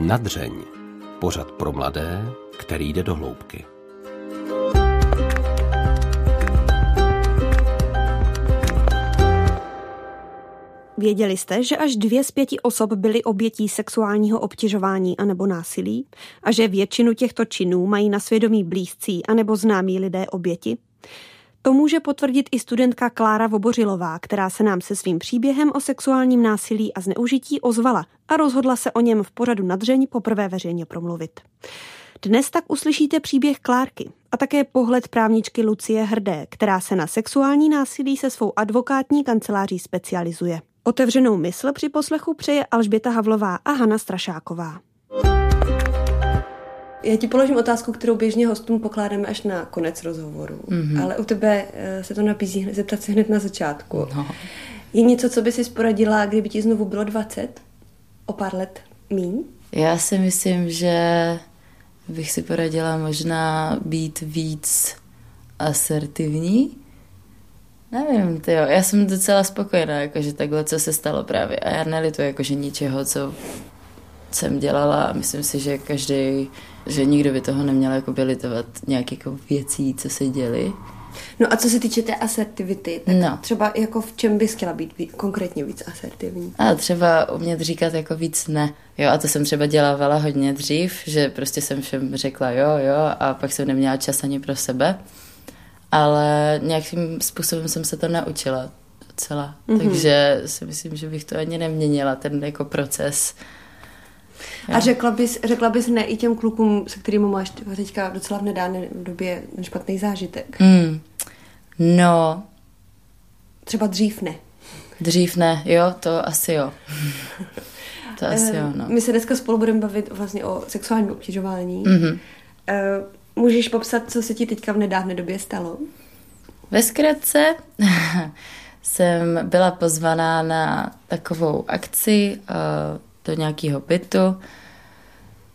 Nadřeň. Pořad pro mladé, který jde do hloubky. Věděli jste, že až dvě z pěti osob byly obětí sexuálního obtěžování anebo násilí a že většinu těchto činů mají na svědomí blízcí anebo známí lidé oběti? To může potvrdit i studentka Klára Vobořilová, která se nám se svým příběhem o sexuálním násilí a zneužití ozvala a rozhodla se o něm v pořadu nadřeň poprvé veřejně promluvit. Dnes tak uslyšíte příběh Klárky a také pohled právničky Lucie Hrdé, která se na sexuální násilí se svou advokátní kanceláří specializuje. Otevřenou mysl při poslechu přeje Alžběta Havlová a Hana Strašáková. Já ti položím otázku, kterou běžně hostům pokládáme až na konec rozhovoru, mm-hmm. ale u tebe eh, se to napízí zeptat se hned na začátku. No. Je něco, co by si poradila, kdyby ti znovu bylo 20? O pár let míň? Já si myslím, že bych si poradila možná být víc asertivní. Nevím, ty jo, já jsem docela spokojená, jakože takhle, co se stalo právě. A já nelituji jakože ničeho, co jsem dělala a myslím si, že každý, že nikdo by toho neměl jako litovat nějakých jako věcí, co se děly. No a co se týče té asertivity, tak no. třeba jako v čem bys chtěla být víc, konkrétně víc asertivní? A třeba umět říkat jako víc ne. Jo, a to jsem třeba dělávala hodně dřív, že prostě jsem všem řekla jo, jo a pak jsem neměla čas ani pro sebe. Ale nějakým způsobem jsem se to naučila docela. Mm-hmm. Takže si myslím, že bych to ani neměnila, ten jako proces a řekla bys, řekla bys ne i těm klukům, se kterými máš teďka docela v nedávné době špatný zážitek? Mm. No. Třeba dřív ne. Dřív ne, jo, to asi jo. to asi jo, no. My se dneska spolu budeme bavit vlastně o sexuálním obtěžování. Mm-hmm. Můžeš popsat, co se ti teďka v nedávné době stalo? Ve zkratce jsem byla pozvaná na takovou akci do nějakého bytu.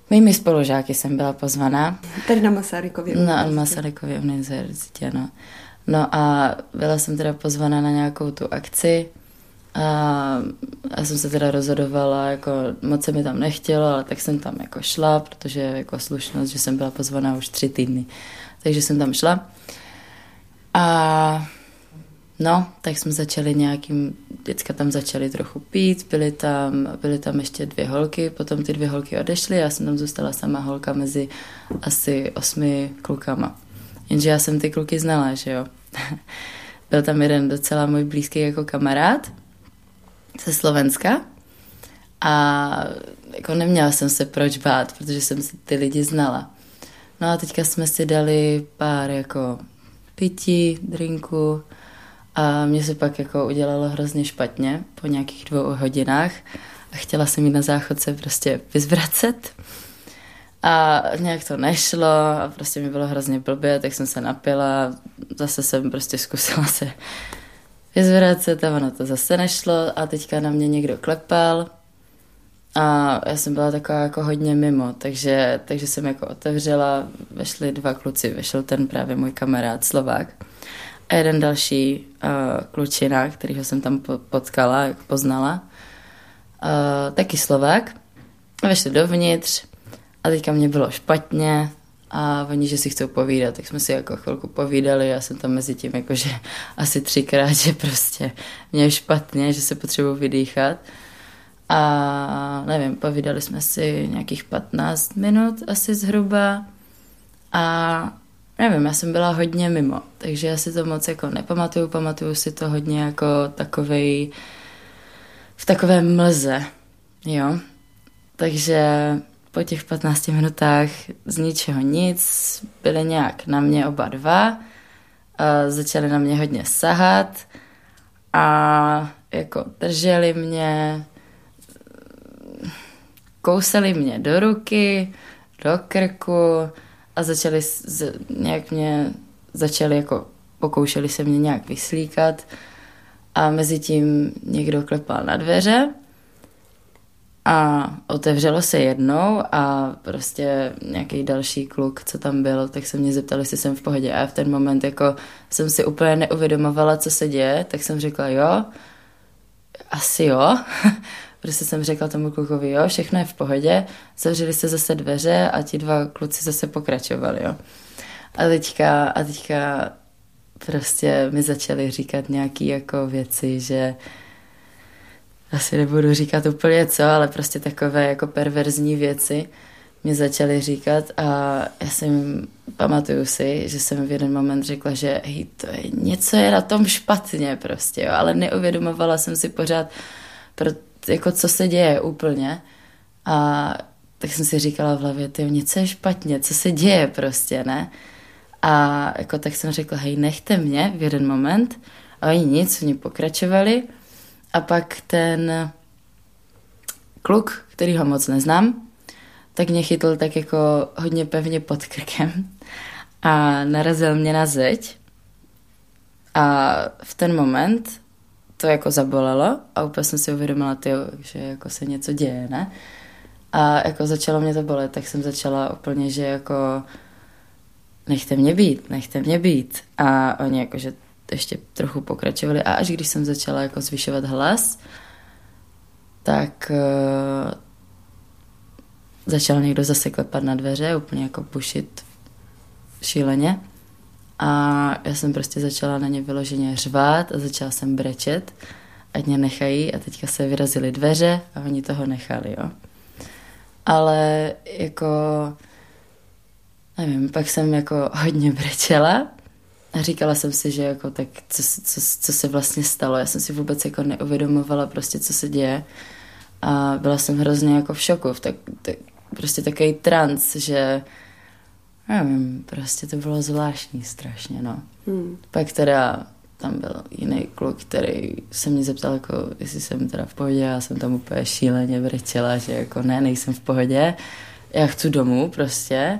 Mými spolužáky jsem byla pozvaná. Tady na Masarykově univerzitě. Na Masarykově univerzitě, no. No a byla jsem teda pozvaná na nějakou tu akci a já jsem se teda rozhodovala, jako moc se mi tam nechtělo, ale tak jsem tam jako šla, protože jako slušnost, že jsem byla pozvaná už tři týdny. Takže jsem tam šla. A No, tak jsme začali nějakým, děcka tam začali trochu pít, byly tam, byly tam ještě dvě holky, potom ty dvě holky odešly, já jsem tam zůstala sama holka mezi asi osmi klukama. Jenže já jsem ty kluky znala, že jo. Byl tam jeden docela můj blízký jako kamarád ze Slovenska a jako neměla jsem se proč bát, protože jsem si ty lidi znala. No a teďka jsme si dali pár jako pití, drinku, a mě se pak jako udělalo hrozně špatně po nějakých dvou hodinách a chtěla jsem jít na záchodce prostě vyzvracet. A nějak to nešlo a prostě mi bylo hrozně blbě, tak jsem se napila, zase jsem prostě zkusila se vyzvracet a ono to zase nešlo a teďka na mě někdo klepal a já jsem byla taková jako hodně mimo, takže, takže jsem jako otevřela, vešli dva kluci, vešel ten právě můj kamarád Slovák a jeden další uh, klučina, kterýho jsem tam potkala, poznala, uh, taky Slovák. A vešli dovnitř a teďka mě bylo špatně a oni, že si chcou povídat, tak jsme si jako chvilku povídali, já jsem tam mezi tím jakože asi třikrát, že prostě mě špatně, že se potřebuji vydýchat. A nevím, povídali jsme si nějakých 15 minut asi zhruba a nevím, já jsem byla hodně mimo, takže já si to moc jako nepamatuju, pamatuju si to hodně jako takovej, v takové mlze, jo. Takže po těch 15 minutách z ničeho nic, byli nějak na mě oba dva, a začali na mě hodně sahat a jako drželi mě, kousali mě do ruky, do krku, a začali z, nějak mě, začali jako, pokoušeli se mě nějak vyslíkat a mezi tím někdo klepal na dveře a otevřelo se jednou a prostě nějaký další kluk, co tam byl, tak se mě zeptali, jestli jsem v pohodě. A v ten moment jako jsem si úplně neuvědomovala, co se děje, tak jsem řekla jo, asi jo, prostě jsem řekla tomu klukovi, jo, všechno je v pohodě, zavřeli se zase dveře a ti dva kluci zase pokračovali, jo. A teďka, a teďka prostě mi začali říkat nějaké jako věci, že asi nebudu říkat úplně co, ale prostě takové jako perverzní věci mě začaly říkat a já jsem, pamatuju si, že jsem v jeden moment řekla, že hej, to je, něco je na tom špatně prostě, jo, ale neuvědomovala jsem si pořád, pro, jako co se děje úplně a tak jsem si říkala v hlavě, ty něco je špatně, co se děje prostě, ne? A jako tak jsem řekla, hej, nechte mě v jeden moment. A oni nic, oni pokračovali. A pak ten kluk, který ho moc neznám, tak mě chytl tak jako hodně pevně pod krkem a narazil mě na zeď. A v ten moment to jako zabolelo a úplně jsem si uvědomila, tyjo, že jako se něco děje, ne? A jako začalo mě to bolet, tak jsem začala úplně, že jako nechte mě být, nechte mě být. A oni jakože ještě trochu pokračovali a až když jsem začala jako zvyšovat hlas, tak uh, začal někdo zase klepat na dveře, úplně jako pušit šíleně. A já jsem prostě začala na ně vyloženě řvát a začala jsem brečet, ať mě nechají a teďka se vyrazily dveře a oni toho nechali, jo. Ale jako nevím, pak jsem jako hodně brečela a říkala jsem si, že jako tak co, co, co se vlastně stalo. Já jsem si vůbec jako neuvědomovala prostě, co se děje a byla jsem hrozně jako v šoku, tak, tak, prostě takový trans, že nevím, prostě to bylo zvláštní strašně, no. Hmm. Pak teda tam byl jiný kluk, který se mě zeptal, jako, jestli jsem teda v pohodě, já jsem tam úplně šíleně brečela, že jako ne, nejsem v pohodě, já chci domů prostě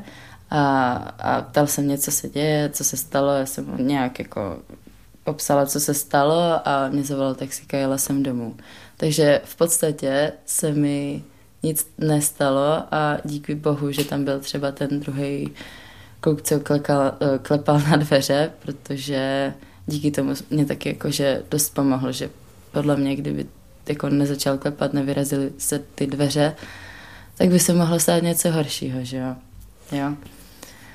a, a ptal jsem mě, co se děje, co se stalo, já jsem mu nějak jako popsala, co se stalo a mě zavolal taxika, jela jsem domů. Takže v podstatě se mi nic nestalo a díky bohu, že tam byl třeba ten druhý kluk, co klekal, eh, klepal na dveře, protože díky tomu mě taky jakože dost pomohlo, že podle mě, kdyby jako nezačal klepat, nevyrazily se ty dveře, tak by se mohlo stát něco horšího, že jo. jo.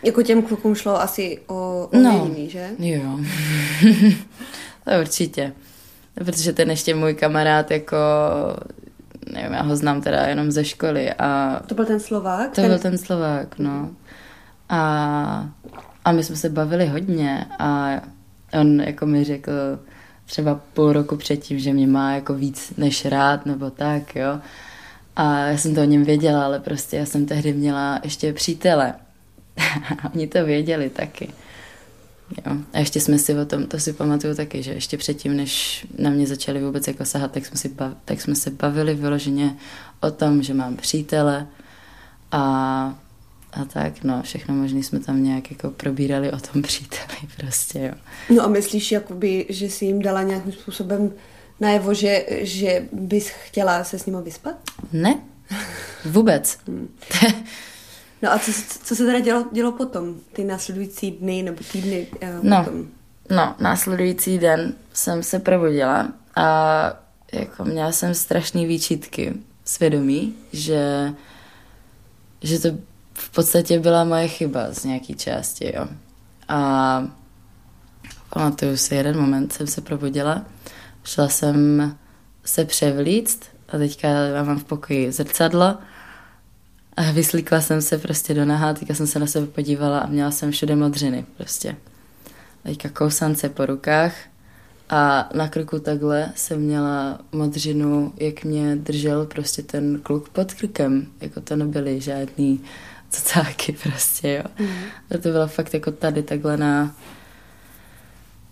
Jako těm klukům šlo asi o, o no, nejmí, že? Jo. to určitě. Protože ten ještě můj kamarád jako nevím, já ho znám teda jenom ze školy a... To byl ten Slovák? To ten... byl ten Slovák, no. A, a my jsme se bavili hodně a on jako mi řekl třeba půl roku předtím, že mě má jako víc než rád nebo tak, jo. A já jsem to o něm věděla, ale prostě já jsem tehdy měla ještě přítele. Oni to věděli taky. Jo. A ještě jsme si o tom, to si pamatuju taky, že ještě předtím, než na mě začali vůbec jako sahat, tak jsme, si bav, tak jsme se bavili vyloženě o tom, že mám přítele a, a tak, no, všechno možný jsme tam nějak jako probírali o tom příteli prostě, jo. No a myslíš, jakoby, že jsi jim dala nějakým způsobem najevo, že, že bys chtěla se s nimi vyspat? Ne, vůbec. No a co, co se teda dělo, dělo potom, ty následující dny nebo týdny uh, no, potom? No, následující den jsem se probudila a jako měla jsem strašné výčitky svědomí, že, že to v podstatě byla moje chyba z nějaký části, jo. A pamatuju si, jeden moment jsem se probudila, šla jsem se převlíct a teďka mám v pokoji zrcadlo a vyslíkla jsem se prostě do naha, teďka jsem se na sebe podívala a měla jsem všude modřiny prostě. Teďka kousance po rukách a na krku takhle jsem měla modřinu, jak mě držel prostě ten kluk pod krkem. Jako to nebyly žádný cocáky prostě, jo. Mm. A to bylo fakt jako tady takhle na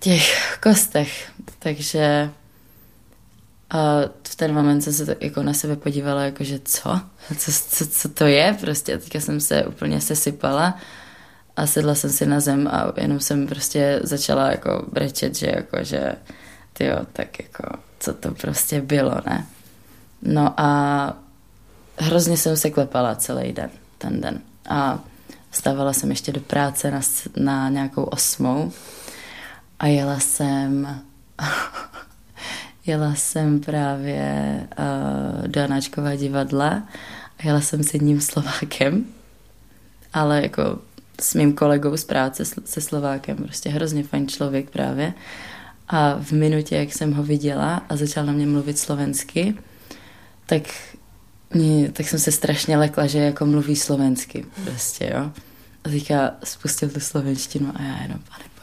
těch kostech. Takže a ten moment jsem se jako na sebe podívala, jako že co? Co, co? co to je? Prostě a teďka jsem se úplně sesypala a sedla jsem si na zem a jenom jsem prostě začala jako brečet, že jako, že tyjo, tak jako, co to prostě bylo, ne? No a hrozně jsem se klepala celý den, ten den. A stávala jsem ještě do práce na, na nějakou osmou a jela jsem jela jsem právě uh, do Anáčkova divadla a jela jsem s jedním Slovákem, ale jako s mým kolegou z práce, se Slovákem, prostě hrozně fajn člověk právě. A v minutě, jak jsem ho viděla a začal na mě mluvit slovensky, tak, mě, tak jsem se strašně lekla, že jako mluví slovensky prostě, jo. A teďka spustil tu slovenštinu a já jenom, pane.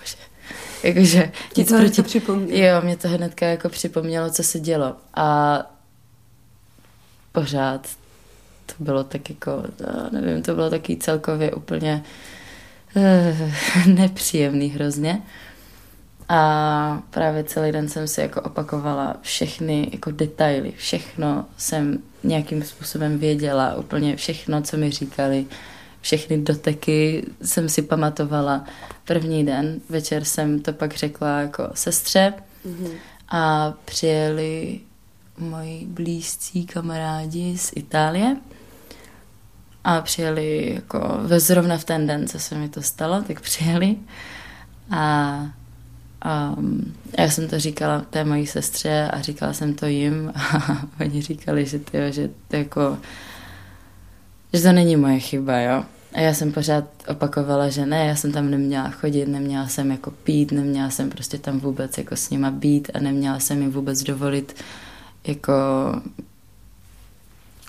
Jakože nic to proti... připomnělo. Jo, mě to hnedka jako připomnělo, co se dělo. A pořád to bylo tak jako, nevím, to bylo taky celkově úplně uh, nepříjemný hrozně. A právě celý den jsem si jako opakovala všechny jako detaily, všechno jsem nějakým způsobem věděla, úplně všechno, co mi říkali, všechny doteky jsem si pamatovala. První den, večer jsem to pak řekla jako sestře mm-hmm. a přijeli moji blízcí kamarádi z Itálie a přijeli jako ve zrovna v ten den, co se mi to stalo, tak přijeli a um, já jsem to říkala té mojí sestře a říkala jsem to jim a oni říkali, že, tyjo, že to jako že to není moje chyba, jo. A já jsem pořád opakovala, že ne, já jsem tam neměla chodit, neměla jsem jako pít, neměla jsem prostě tam vůbec jako s nima být a neměla jsem jim vůbec dovolit jako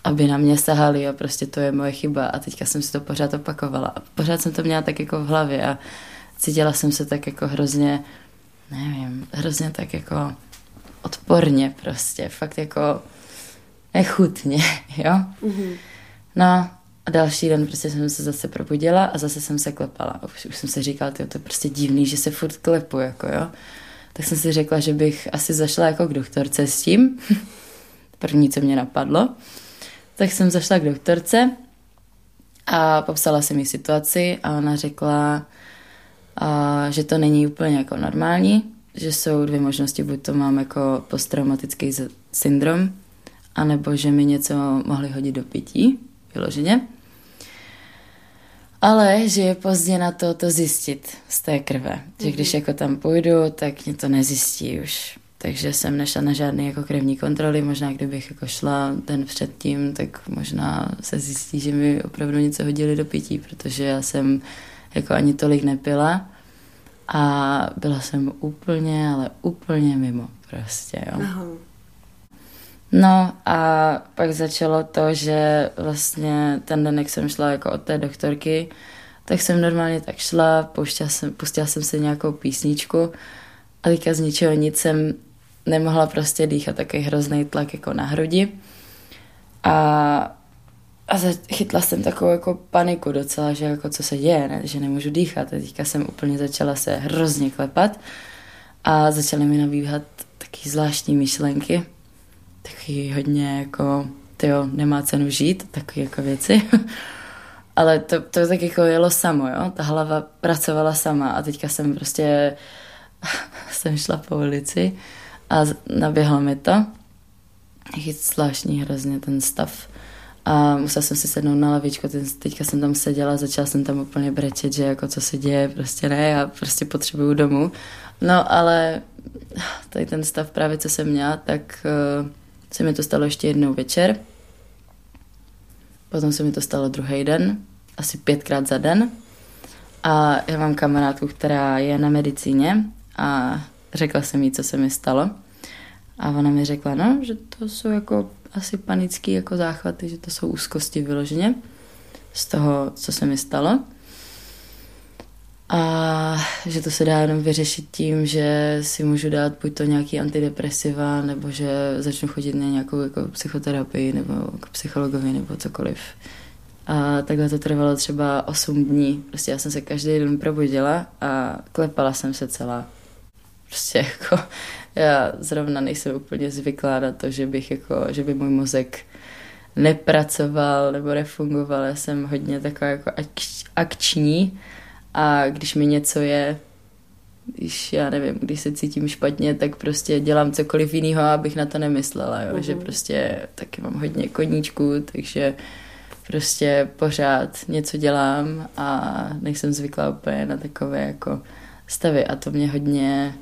aby na mě sahali a prostě to je moje chyba a teďka jsem si to pořád opakovala a pořád jsem to měla tak jako v hlavě a cítila jsem se tak jako hrozně, nevím, hrozně tak jako odporně prostě, fakt jako nechutně, jo. Mm-hmm. No a další den prostě jsem se zase probudila a zase jsem se klepala. Už, už jsem si říkala, to je prostě divný, že se furt klepu, jako jo. Tak jsem si řekla, že bych asi zašla jako k doktorce s tím. První, co mě napadlo. Tak jsem zašla k doktorce a popsala jsem jí situaci a ona řekla, a, že to není úplně jako normální, že jsou dvě možnosti, buď to mám jako posttraumatický syndrom, anebo že mi něco mohli hodit do pití, vyloženě. Ale že je pozdě na to to zjistit z té krve. Že když mhm. jako tam půjdu, tak mě to nezjistí už. Takže jsem nešla na žádné jako krevní kontroly, možná kdybych jako šla den předtím, tak možná se zjistí, že mi opravdu něco hodili do pití, protože já jsem jako ani tolik nepila a byla jsem úplně, ale úplně mimo prostě, jo. Aha. No a pak začalo to, že vlastně ten den, jak jsem šla jako od té doktorky, tak jsem normálně tak šla, pustila jsem, pustila jsem si nějakou písničku a teďka z ničeho nic jsem nemohla prostě dýchat, takový hrozný tlak jako na hrudi. A, a chytla jsem takovou jako paniku docela, že jako co se děje, ne? že nemůžu dýchat. A teďka jsem úplně začala se hrozně klepat a začaly mi nabíhat taky zvláštní myšlenky taky hodně jako, jo, nemá cenu žít, takové jako věci. Ale to, to tak jako jelo samo, jo. Ta hlava pracovala sama a teďka jsem prostě jsem šla po ulici a naběhlo mi to. Je zvláštní hrozně ten stav. A musela jsem si sednout na lavičku, teďka jsem tam seděla, začala jsem tam úplně brečet, že jako co se děje, prostě ne, já prostě potřebuju domů. No ale tady ten stav právě, co jsem měla, tak uh, se mi to stalo ještě jednou večer. Potom se mi to stalo druhý den, asi pětkrát za den. A já mám kamarádku, která je na medicíně a řekla jsem jí, co se mi stalo. A ona mi řekla, no, že to jsou jako asi panické jako záchvaty, že to jsou úzkosti vyloženě z toho, co se mi stalo. A že to se dá jenom vyřešit tím, že si můžu dát buď to nějaký antidepresiva, nebo že začnu chodit na nějakou jako psychoterapii, nebo k psychologovi, nebo cokoliv. A takhle to trvalo třeba 8 dní. Prostě já jsem se každý den probudila a klepala jsem se celá. Prostě jako já zrovna nejsem úplně zvyklá na to, že bych jako, že by můj mozek nepracoval nebo nefungoval. Já jsem hodně taková jako akční a když mi něco je, když já nevím, když se cítím špatně, tak prostě dělám cokoliv jiného, abych na to nemyslela, jo? Uh-huh. že mhm. prostě taky mám hodně koníčků, takže prostě pořád něco dělám a nejsem zvyklá úplně na takové jako stavy a to mě hodně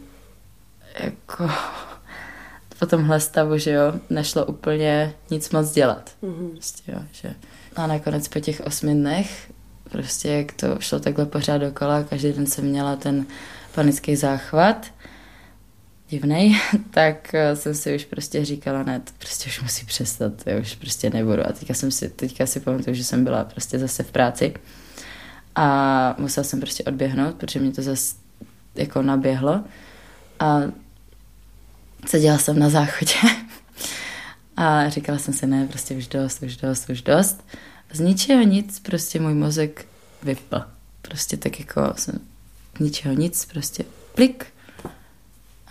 jako po tomhle stavu, že jo, nešlo úplně nic moc dělat. Mm-hmm. Prostě, jo, že. A nakonec po těch osmi dnech, prostě jak to šlo takhle pořád dokola, každý den jsem měla ten panický záchvat, divnej, tak eh, jsem si už prostě říkala, ne, to prostě už musí přestat, já už prostě nebudu. A teďka jsem si, teďka si pamatuju, že jsem byla prostě zase v práci a musela jsem prostě odběhnout, protože mě to zase jako naběhlo a seděla jsem na záchodě a říkala jsem si, ne, prostě už dost, už dost, už dost. Z ničeho nic prostě můj mozek vypl. Prostě tak jako jsem z ničeho nic, prostě plik.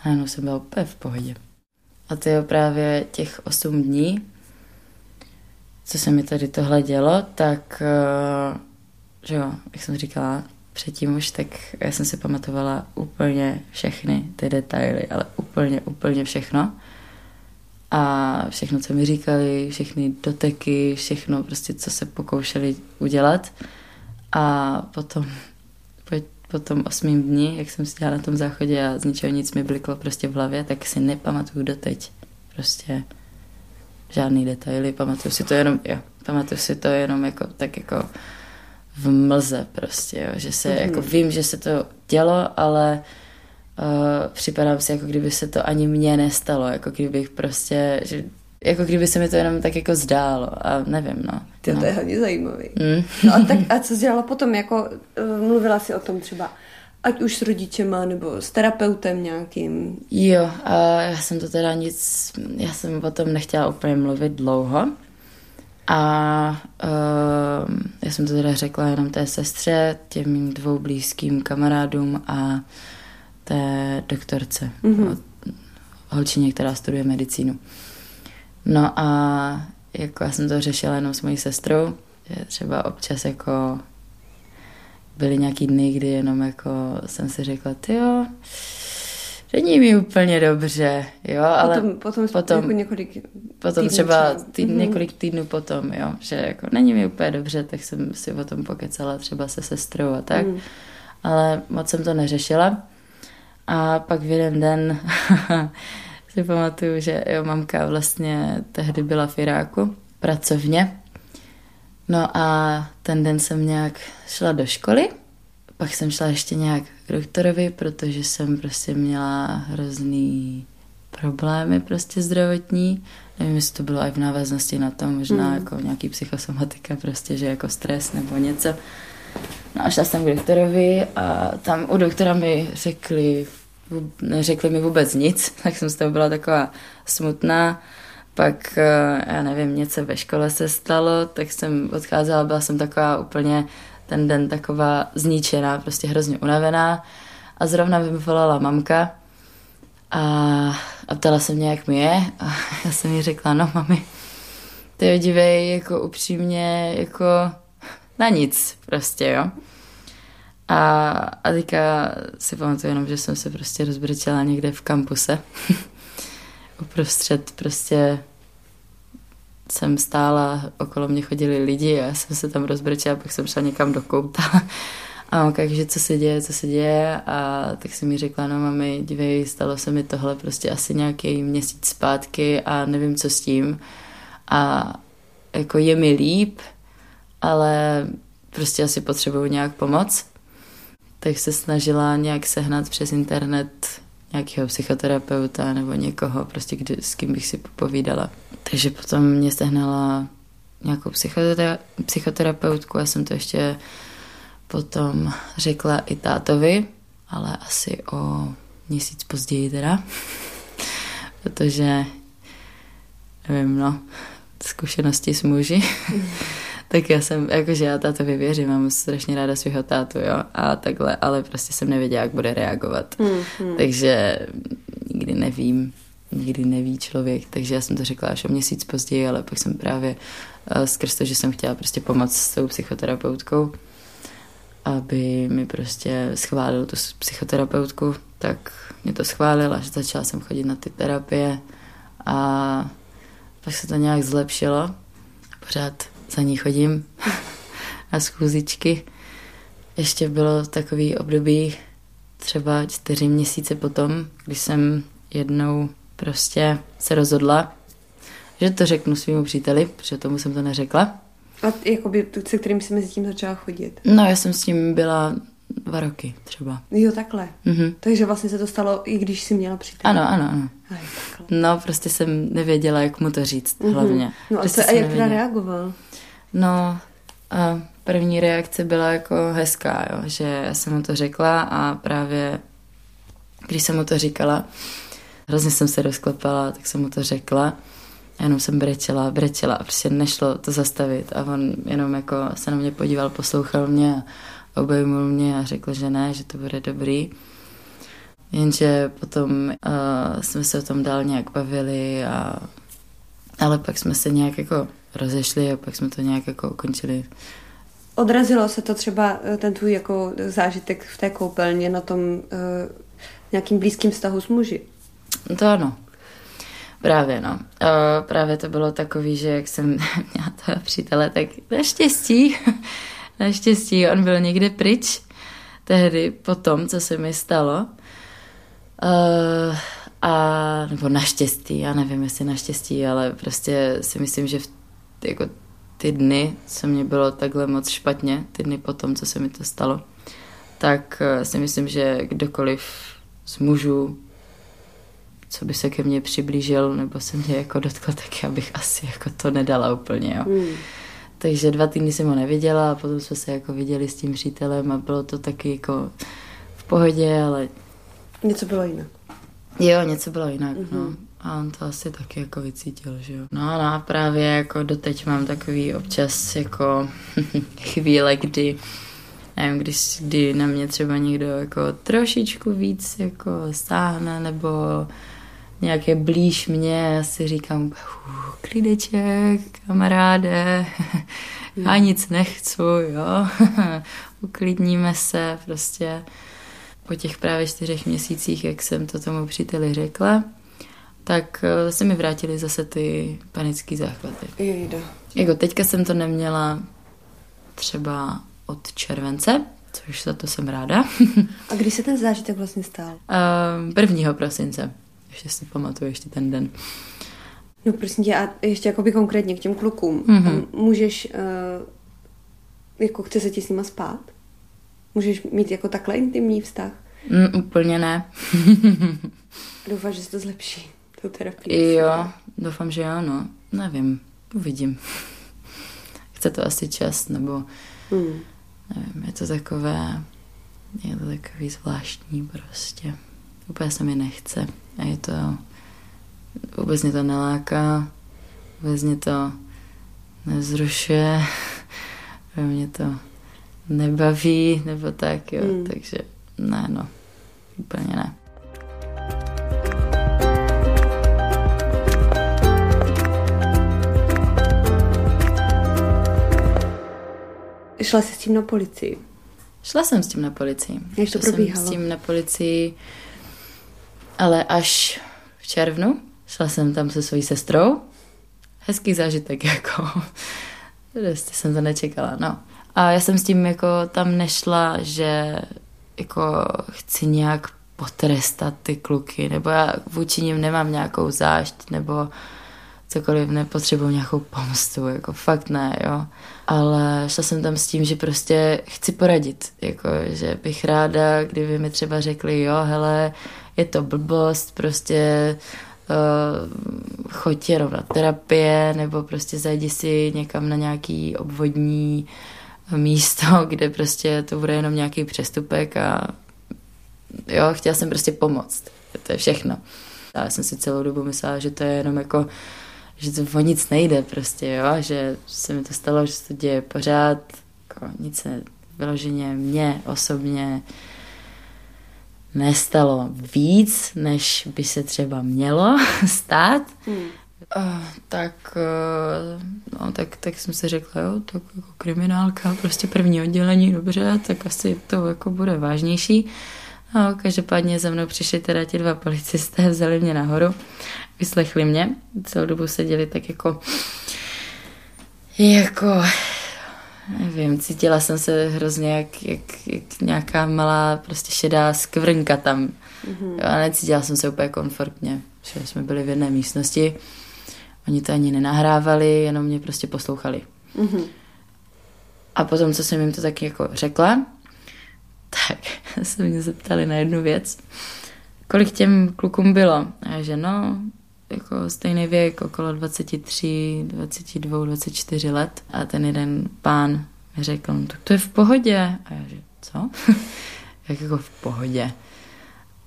A jenom jsem byla úplně v pohodě. A to je právě těch osm dní, co se mi tady tohle dělo, tak, eh, že jo, jak jsem říkala, předtím už, tak já jsem si pamatovala úplně všechny ty detaily, ale úplně, úplně všechno. A všechno, co mi říkali, všechny doteky, všechno prostě, co se pokoušeli udělat. A potom, po, po tom osmým dní, jak jsem seděla na tom záchodě a z ničeho nic mi bliklo prostě v hlavě, tak si nepamatuju doteď. Prostě žádný detaily, pamatuju si to jenom, jo, pamatuju si to jenom jako, tak jako v mlze prostě, jo, že se, mm-hmm. jako vím, že se to dělo, ale uh, připadám si, jako kdyby se to ani mně nestalo, jako kdybych prostě, že, jako kdyby se mi to jenom tak jako zdálo a nevím, no. Ty, no. to je hodně zajímavý. Mm. No a, tak, a co jsi dělala potom, jako uh, mluvila si o tom třeba ať už s rodičema nebo s terapeutem nějakým. Jo, a já jsem to teda nic, já jsem o tom nechtěla úplně mluvit dlouho, a uh, já jsem to teda řekla jenom té sestře, těm mým dvou blízkým kamarádům a té doktorce, mm-hmm. holčině, která studuje medicínu. No a jako já jsem to řešila jenom s mojí sestrou, že třeba občas jako byly nějaký dny, kdy jenom jako jsem si řekla, ty jo, Není mi úplně dobře, jo, ale potom, potom, potom jako několik potom třeba tý, mm-hmm. několik týdnů potom, jo, že jako není mi úplně dobře, tak jsem si o tom pokecala třeba se sestrou a tak, mm. ale moc jsem to neřešila. A pak v jeden den si pamatuju, že jo, mamka vlastně tehdy byla v Iráku, pracovně. No a ten den jsem nějak šla do školy pak jsem šla ještě nějak k doktorovi, protože jsem prostě měla hrozný problémy prostě zdravotní. Nevím, jestli to bylo i v návaznosti na to, možná mm. jako nějaký psychosomatika, prostě, že jako stres nebo něco. No a šla jsem k doktorovi a tam u doktora mi řekli, neřekli mi vůbec nic, tak jsem z toho byla taková smutná. Pak, eh, já nevím, něco ve škole se stalo, tak jsem odcházela, byla jsem taková úplně ten den taková zničená, prostě hrozně unavená. A zrovna mi volala mamka a, a ptala se mě, jak mi je. A já jsem jí řekla, no mami, ty dívej, jako upřímně, jako na nic prostě, jo. A, a teďka si pamatuju jenom, že jsem se prostě rozbrčela někde v kampuse. Uprostřed prostě jsem stála, okolo mě chodili lidi a já jsem se tam rozbrčela, pak jsem šla někam do kouta. A on takže co se děje, co se děje a tak jsem mi řekla, no mami, dívej, stalo se mi tohle prostě asi nějaký měsíc zpátky a nevím, co s tím. A jako je mi líp, ale prostě asi potřebuju nějak pomoc. Tak se snažila nějak sehnat přes internet nějakého psychoterapeuta nebo někoho, prostě kdy, s kým bych si povídala. Takže potom mě sehnala nějakou psychotera- psychoterapeutku, já jsem to ještě potom řekla i tátovi, ale asi o měsíc později teda, protože nevím, no, zkušenosti s muži. tak já jsem, jakože já tátovi věřím, mám strašně ráda svého tátu, jo, a takhle, ale prostě jsem nevěděla, jak bude reagovat. Mm, mm. Takže nikdy nevím, nikdy neví člověk, takže já jsem to řekla až o měsíc později, ale pak jsem právě uh, skrz to, že jsem chtěla prostě pomoct s tou psychoterapeutkou, aby mi prostě schválil tu psychoterapeutku, tak mě to schválila, že začala jsem chodit na ty terapie a pak se to nějak zlepšilo. Pořád za ní chodím na schůzičky. Ještě bylo takový období třeba čtyři měsíce potom, když jsem jednou prostě se rozhodla, že to řeknu svýmu příteli, protože tomu jsem to neřekla. A jakoby, se kterým jsi mezi tím začala chodit? No, já jsem s ním byla dva roky třeba. Jo, takhle. Mhm. Takže vlastně se to stalo, i když jsi měla přítele. Ano, ano, ano. A jo, takhle. No, prostě jsem nevěděla, jak mu to říct, Mhm. hlavně. No a, prostě a jak teda reagoval? No, a první reakce byla jako hezká, jo, že jsem mu to řekla a právě když jsem mu to říkala, hrozně jsem se rozklepala, tak jsem mu to řekla. A jenom jsem brečela, brečela a prostě nešlo to zastavit. A on jenom jako se na mě podíval, poslouchal mě a obejmul mě a řekl, že ne, že to bude dobrý. Jenže potom uh, jsme se o tom dál nějak bavili a ale pak jsme se nějak jako rozešli a pak jsme to nějak jako ukončili. Odrazilo se to třeba eh, ten tvůj jako zážitek v té koupelně na tom uh, nějakým blízkým vztahu s muži? No To ano. Právě, no. Uh, právě to bylo takový, že jak jsem měla toho přítele, tak naštěstí, naštěstí on byl někde pryč tehdy po tom, co se mi stalo. Uh, a, nebo naštěstí, já nevím, jestli naštěstí, ale prostě si myslím, že v, jako ty dny, co mě bylo takhle moc špatně, ty dny po tom, co se mi to stalo, tak eh, si myslím, že kdokoliv z mužů, co by se ke mně přiblížil nebo se mě jako dotkl, tak já bych asi jako to nedala úplně, jo. Hmm. Takže dva týdny jsem ho neviděla a potom jsme se jako viděli s tím přítelem a bylo to taky jako v pohodě, ale Něco bylo jinak. jo, něco bylo jinak, mm-hmm. no. A on to asi taky jako vycítil, že jo. No, no a právě jako doteď mám takový občas jako chvíle, kdy nevím, když, kdy na mě třeba někdo jako trošičku víc jako stáhne nebo nějak je blíž mě, já si říkám, "Uf, klideček, kamaráde, já nic nechci, jo, uklidníme se prostě. Po těch právě čtyřech měsících, jak jsem to tomu příteli řekla, tak eh, se mi vrátily zase ty panické záchvaty. Jejda. Jako teďka jsem to neměla třeba od července, což za to jsem ráda. A kdy se ten zážitek vlastně stal? Ehm, 1. prosince. Ještě si pamatuju ještě ten den. No prosím tě, a ještě jakoby konkrétně k těm klukům. Mhm. A Můžeš, uh, jako chce se ti s nima spát? Můžeš mít jako takhle intimní vztah? Mm, úplně ne. Doufám, že se to zlepší. Tou terapii. jo, doufám, že jo, no. Nevím, uvidím. Chce to asi čas, nebo Hmm. nevím, je to takové, je to takový zvláštní prostě. Úplně se mi nechce. A je to, vůbec mě to neláká, vůbec mě to nezrušuje, mě to nebaví, nebo tak, jo, Hmm. takže ne, no, úplně ne. Šla jsi s tím na policii. Šla jsem s tím na policii. Jak to Šla jsem probíhalo? s tím na policii, ale až v červnu. Šla jsem tam se svojí sestrou. Hezký zážitek, jako. Prostě jsem to nečekala, no. A já jsem s tím jako tam nešla, že jako chci nějak potrestat ty kluky, nebo já vůči nim nemám nějakou zášť, nebo cokoliv, nepotřebuji nějakou pomstu, jako fakt ne, jo. Ale šla jsem tam s tím, že prostě chci poradit, jako, že bych ráda, kdyby mi třeba řekli, jo, hele, je to blbost, prostě uh, choď jenom na terapie, nebo prostě zajdi si někam na nějaký obvodní místo, kde prostě to bude jenom nějaký přestupek a jo, chtěla jsem prostě pomoct. To je všechno. Já jsem si celou dobu myslela, že to je jenom jako, že to o nic nejde prostě, jo, že se mi to stalo, že se to děje pořád, jako nic se vyloženě mě osobně nestalo víc, než by se třeba mělo stát. Hmm. Uh, tak, uh, no, tak, tak jsem si řekla, jo, tak jako kriminálka, prostě první oddělení, dobře, tak asi to jako bude vážnější. No, každopádně za mnou přišli teda ti dva policisté, vzali mě nahoru, vyslechli mě, celou dobu seděli tak jako, jako, nevím, cítila jsem se hrozně jak, jak, jak nějaká malá prostě šedá skvrnka tam. Mm-hmm. Jo, a necítila jsem se úplně komfortně. že jsme byli v jedné místnosti. Oni to ani nenahrávali, jenom mě prostě poslouchali. Mm-hmm. A potom, co jsem jim to taky jako řekla, tak se mě zeptali na jednu věc. Kolik těm klukům bylo? A já, že no, jako stejný věk, okolo 23, 22, 24 let. A ten jeden pán mi řekl, no tak to je v pohodě. A já, že co? Jak jako v pohodě?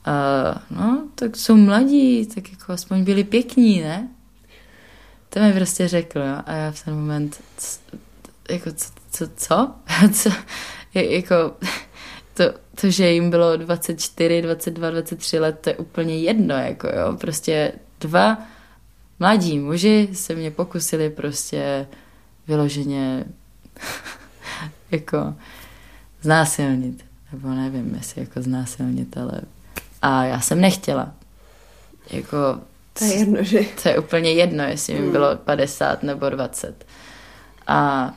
Uh, no, tak jsou mladí, tak jako aspoň byli pěkní, ne? To mi prostě řekl, jo? A já v ten moment, jako co, co, co? co? jako, to, to, že jim bylo 24, 22, 23 let, to je úplně jedno, jako jo, prostě dva mladí muži se mě pokusili prostě vyloženě jako znásilnit, nebo nevím, jestli jako znásilnit, ale a já jsem nechtěla. Jako, to je jedno, že? To je úplně jedno, jestli mi hmm. bylo 50 nebo 20. A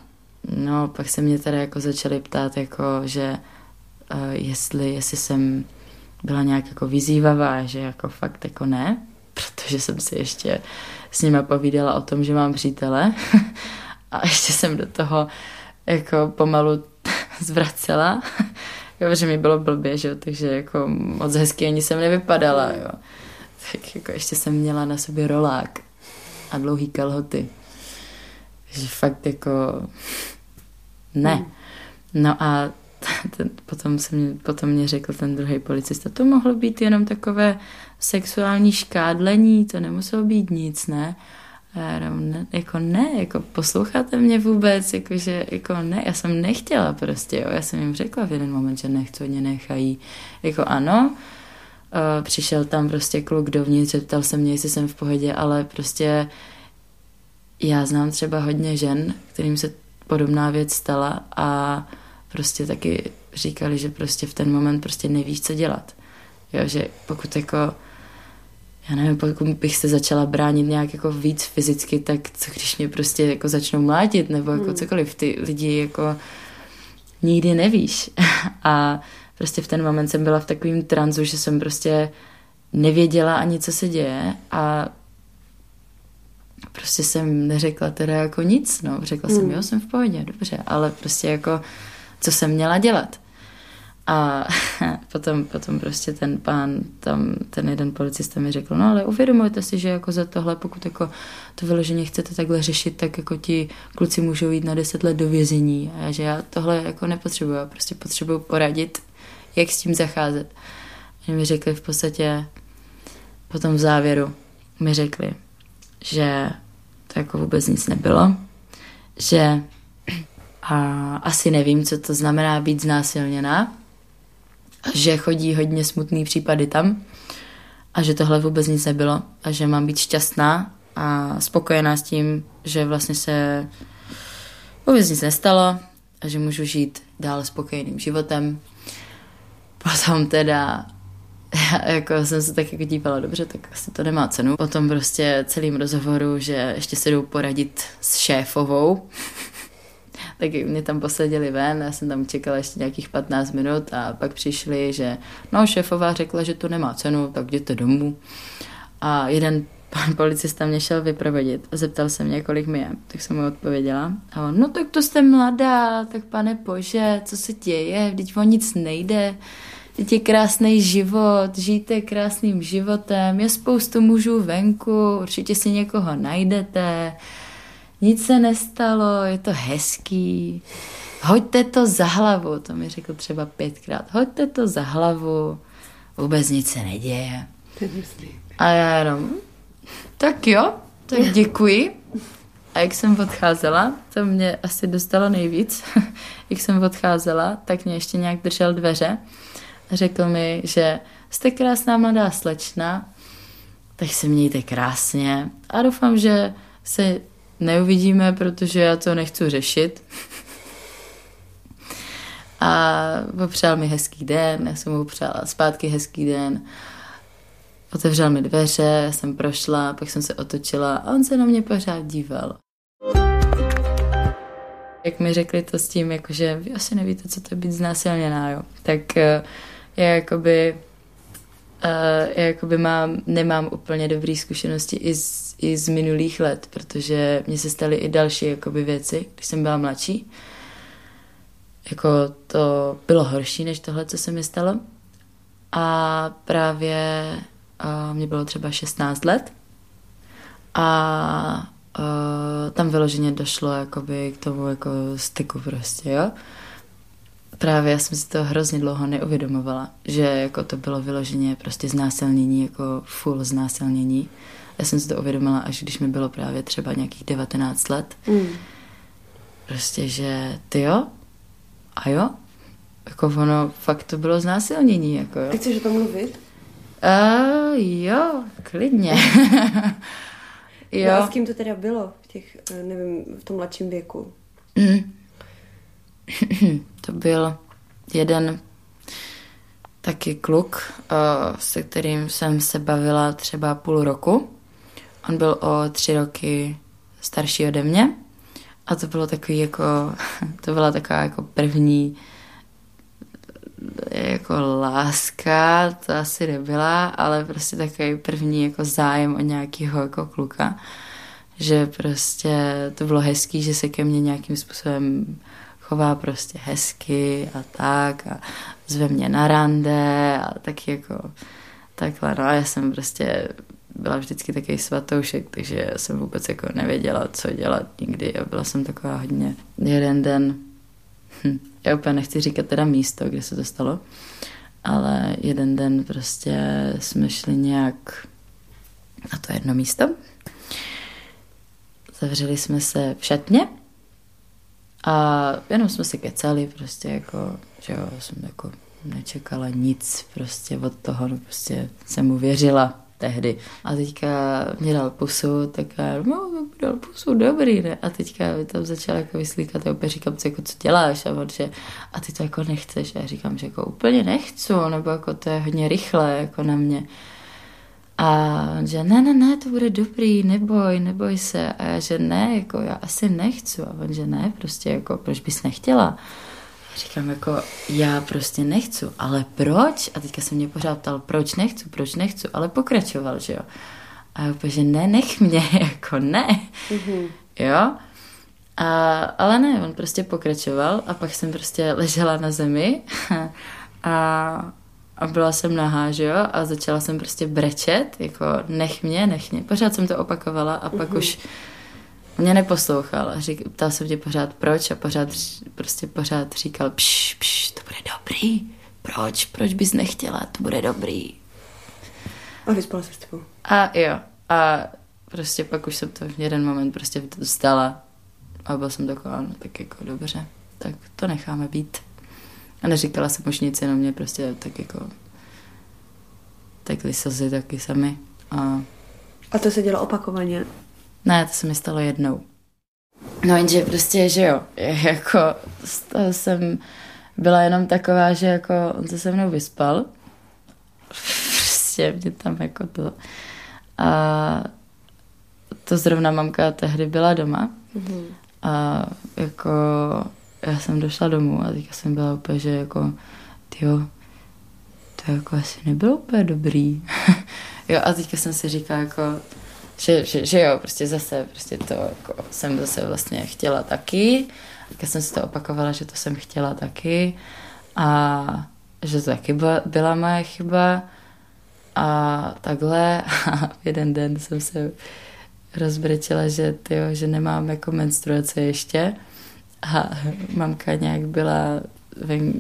no, pak se mě teda jako začali ptát, jako, že uh, jestli, jestli jsem byla nějak jako vyzývavá, že jako fakt jako ne, protože jsem si ještě s nimi povídala o tom, že mám přítele a ještě jsem do toho jako pomalu zvracela, jo, že mi bylo blbě, že takže jako moc hezky ani jsem nevypadala, jo. Tak jako ještě jsem měla na sobě rolák a dlouhý kalhoty. Takže fakt jako ne. Hmm. No a ten, potom, se mě, potom mě řekl ten druhý policista, to mohlo být jenom takové sexuální škádlení, to nemuselo být nic, ne? A já ne, jako ne, jako posloucháte mě vůbec, jakože, jako ne, já jsem nechtěla prostě, jo, já jsem jim řekla v jeden moment, že nechci, mě nechají, jako ano, uh, přišel tam prostě kluk dovnitř, zeptal se mě, jestli jsem v pohodě, ale prostě já znám třeba hodně žen, kterým se podobná věc stala a prostě taky říkali, že prostě v ten moment prostě nevíš, co dělat. Jo, že pokud jako já nevím, pokud bych se začala bránit nějak jako víc fyzicky, tak co když mě prostě jako začnou mlátit, nebo jako hmm. cokoliv, ty lidi jako nikdy nevíš. A prostě v ten moment jsem byla v takovém tranzu, že jsem prostě nevěděla ani, co se děje a prostě jsem neřekla teda jako nic, no. Řekla hmm. jsem, jo, jsem v pohodě, dobře, ale prostě jako, co jsem měla dělat. A potom, potom prostě ten pán, tam ten jeden policista mi řekl, no ale uvědomujte si, že jako za tohle, pokud jako to vyloženě chcete takhle řešit, tak jako ti kluci můžou jít na deset let do vězení. A že já tohle jako nepotřebuju, já prostě potřebuju poradit, jak s tím zacházet. A mi řekli v podstatě, potom v závěru mi řekli, že to jako vůbec nic nebylo, že a asi nevím, co to znamená být znásilněná, že chodí hodně smutný případy tam a že tohle vůbec nic nebylo a že mám být šťastná a spokojená s tím, že vlastně se vůbec nic nestalo a že můžu žít dál spokojeným životem. Potom teda jako jsem se tak jako dívala, dobře, tak asi to nemá cenu. Potom prostě celým rozhovoru, že ještě se jdou poradit s šéfovou, tak mě tam posadili ven, já jsem tam čekala ještě nějakých 15 minut a pak přišli, že no šéfová řekla, že to nemá cenu, tak jděte domů. A jeden pan policista mě šel vyprovodit a zeptal se mě, kolik mi je. Tak jsem mu odpověděla. A on, no tak to jste mladá, tak pane bože, co se děje, vždyť o nic nejde. Teď je krásný život, žijte krásným životem, je spoustu mužů venku, určitě si někoho najdete nic se nestalo, je to hezký, hoďte to za hlavu, to mi řekl třeba pětkrát, hoďte to za hlavu, vůbec nic se neděje. A já jenom, tak jo, tak děkuji. A jak jsem odcházela, to mě asi dostalo nejvíc, jak jsem odcházela, tak mě ještě nějak držel dveře a řekl mi, že jste krásná mladá slečna, tak se mějte krásně a doufám, že se neuvidíme, protože já to nechci řešit. A popřál mi hezký den, já jsem mu přála zpátky hezký den. Otevřel mi dveře, já jsem prošla, pak jsem se otočila a on se na mě pořád díval. Jak mi řekli to s tím, jakože vy asi nevíte, co to je být znásilněná, jo. Tak eh, já jakoby já jakoby mám, nemám úplně dobré zkušenosti i z, i z minulých let, protože mně se staly i další jakoby věci, když jsem byla mladší. Jako to bylo horší než tohle, co se mi stalo. A právě a mě bylo třeba 16 let a uh, tam vyloženě došlo jakoby k tomu jako styku prostě, jo. Právě já jsem si to hrozně dlouho neuvědomovala, že jako to bylo vyloženě prostě znásilnění, jako full znásilnění. Já jsem si to uvědomila, až když mi bylo právě třeba nějakých 19 let. Mm. Prostě, že ty jo, a jo, jako ono, fakt to bylo znásilnění, jako jo. Ty chceš o tom mluvit? Uh, jo, klidně. jo. No a s kým to teda bylo v těch, eh, nevím, v tom mladším věku? Mm. to byl jeden taky kluk, uh, se kterým jsem se bavila třeba půl roku. On byl o tři roky starší ode mě. A to bylo takový jako, to byla taková jako první jako láska, to asi nebyla, ale prostě takový první jako zájem o nějakého jako kluka, že prostě to bylo hezký, že se ke mně nějakým způsobem chová prostě hezky a tak a zve mě na rande a taky jako takhle, no a já jsem prostě byla vždycky takový svatoušek, takže jsem vůbec jako nevěděla, co dělat nikdy a byla jsem taková hodně jeden den hm, já úplně nechci říkat teda místo, kde se to stalo, ale jeden den prostě jsme šli nějak na to jedno místo. Zavřeli jsme se v šatně a jenom jsme si kecali, prostě jako, že jo, jsem jako nečekala nic prostě od toho, no prostě jsem mu věřila tehdy. A teďka mě dal pusu, tak já, no, dal pusu, dobrý, ne? A teďka tam začal jako vyslíkat a opět říkám, co, jako, co děláš? A on, že, a ty to jako nechceš? A já říkám, že jako úplně nechci, nebo jako to je hodně rychle, jako na mě. A on, že ne, ne, ne, to bude dobrý, neboj, neboj se. A já, že ne, jako já asi nechci. A on, že ne, prostě jako, proč bys nechtěla? Říkám jako, já prostě nechci, ale proč? A teďka se mě pořád ptal, proč nechci, proč nechci, ale pokračoval, že jo. A já úplně, že ne, nech mě, jako ne. Mm-hmm. Jo. A, ale ne, on prostě pokračoval a pak jsem prostě ležela na zemi a, a byla jsem nahá, že jo, a začala jsem prostě brečet, jako nech mě, nech mě. Pořád jsem to opakovala a pak mm-hmm. už mě neposlouchal a řík, ptal jsem tě pořád proč a pořád, prostě pořád říkal pš, pš, to bude dobrý. Proč? Proč bys nechtěla? To bude dobrý. A vyspala se s tebou. A jo. A prostě pak už jsem to v jeden moment prostě vzdala. A byl jsem taková, no tak jako dobře, tak to necháme být. A neříkala jsem už nic, jenom mě prostě tak jako tekly slzy taky sami. A... a to se dělo opakovaně? Ne, to se mi stalo jednou. No jenže prostě, že jo, jako z toho jsem byla jenom taková, že jako on se se mnou vyspal. Prostě mě tam jako to. A to zrovna mamka tehdy byla doma. Mm-hmm. A jako já jsem došla domů a teďka jsem byla úplně, že jako tyjo, to jako asi nebylo úplně dobrý. jo a teďka jsem si říkala jako že, že, že jo, prostě zase, prostě to jako jsem zase vlastně chtěla taky, tak jsem si to opakovala, že to jsem chtěla taky. A že to taky byla, byla moje chyba. A takhle a jeden den jsem se rozbrečela, že, tyjo, že nemám jako menstruace ještě. A mamka nějak byla ven,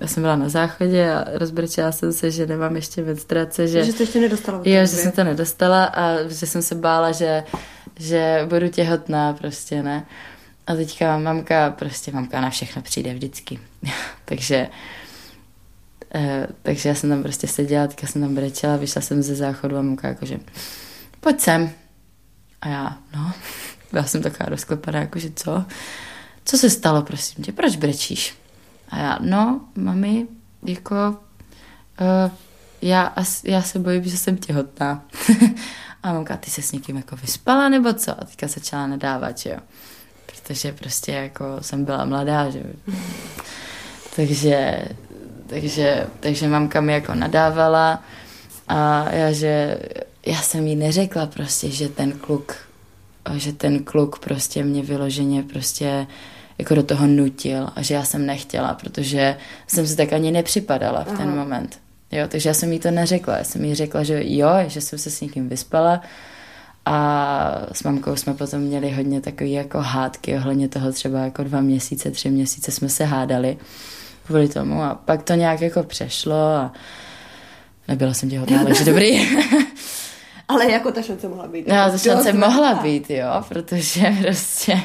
já jsem byla na záchodě a rozbrčela jsem se, že nemám ještě menstruace. Že, že jsi ještě nedostala. Jo, že jsem to nedostala a že jsem se bála, že, že budu těhotná prostě, ne. A teďka mamka, prostě mamka na všechno přijde vždycky. takže eh, takže já jsem tam prostě seděla, teďka jsem tam brečela, vyšla jsem ze záchodu a mamka jakože pojď sem. A já, no, byla jsem taková rozklepaná, jakože co? Co se stalo, prosím tě, proč brečíš? A já, no, mami, jako, uh, já, já se bojím, že jsem těhotná. a mamka, ty se s někým jako vyspala nebo co? A teďka začala nadávat, že jo. Protože prostě jako jsem byla mladá, že jo. takže, takže, takže mamka mi jako nadávala A já, že já jsem jí neřekla prostě, že ten kluk, že ten kluk prostě mě vyloženě prostě jako do toho nutil a že já jsem nechtěla, protože jsem si tak ani nepřipadala v Aha. ten moment. Jo, takže já jsem jí to neřekla. Já jsem jí řekla, že jo, že jsem se s někým vyspala a s mamkou jsme potom měli hodně takové jako hádky ohledně toho třeba jako dva měsíce, tři měsíce jsme se hádali kvůli tomu a pak to nějak jako přešlo a nebyla jsem těhotná, takže dobrý. Ale jako ta šance mohla být. No, ta šance mohla být, jo, protože prostě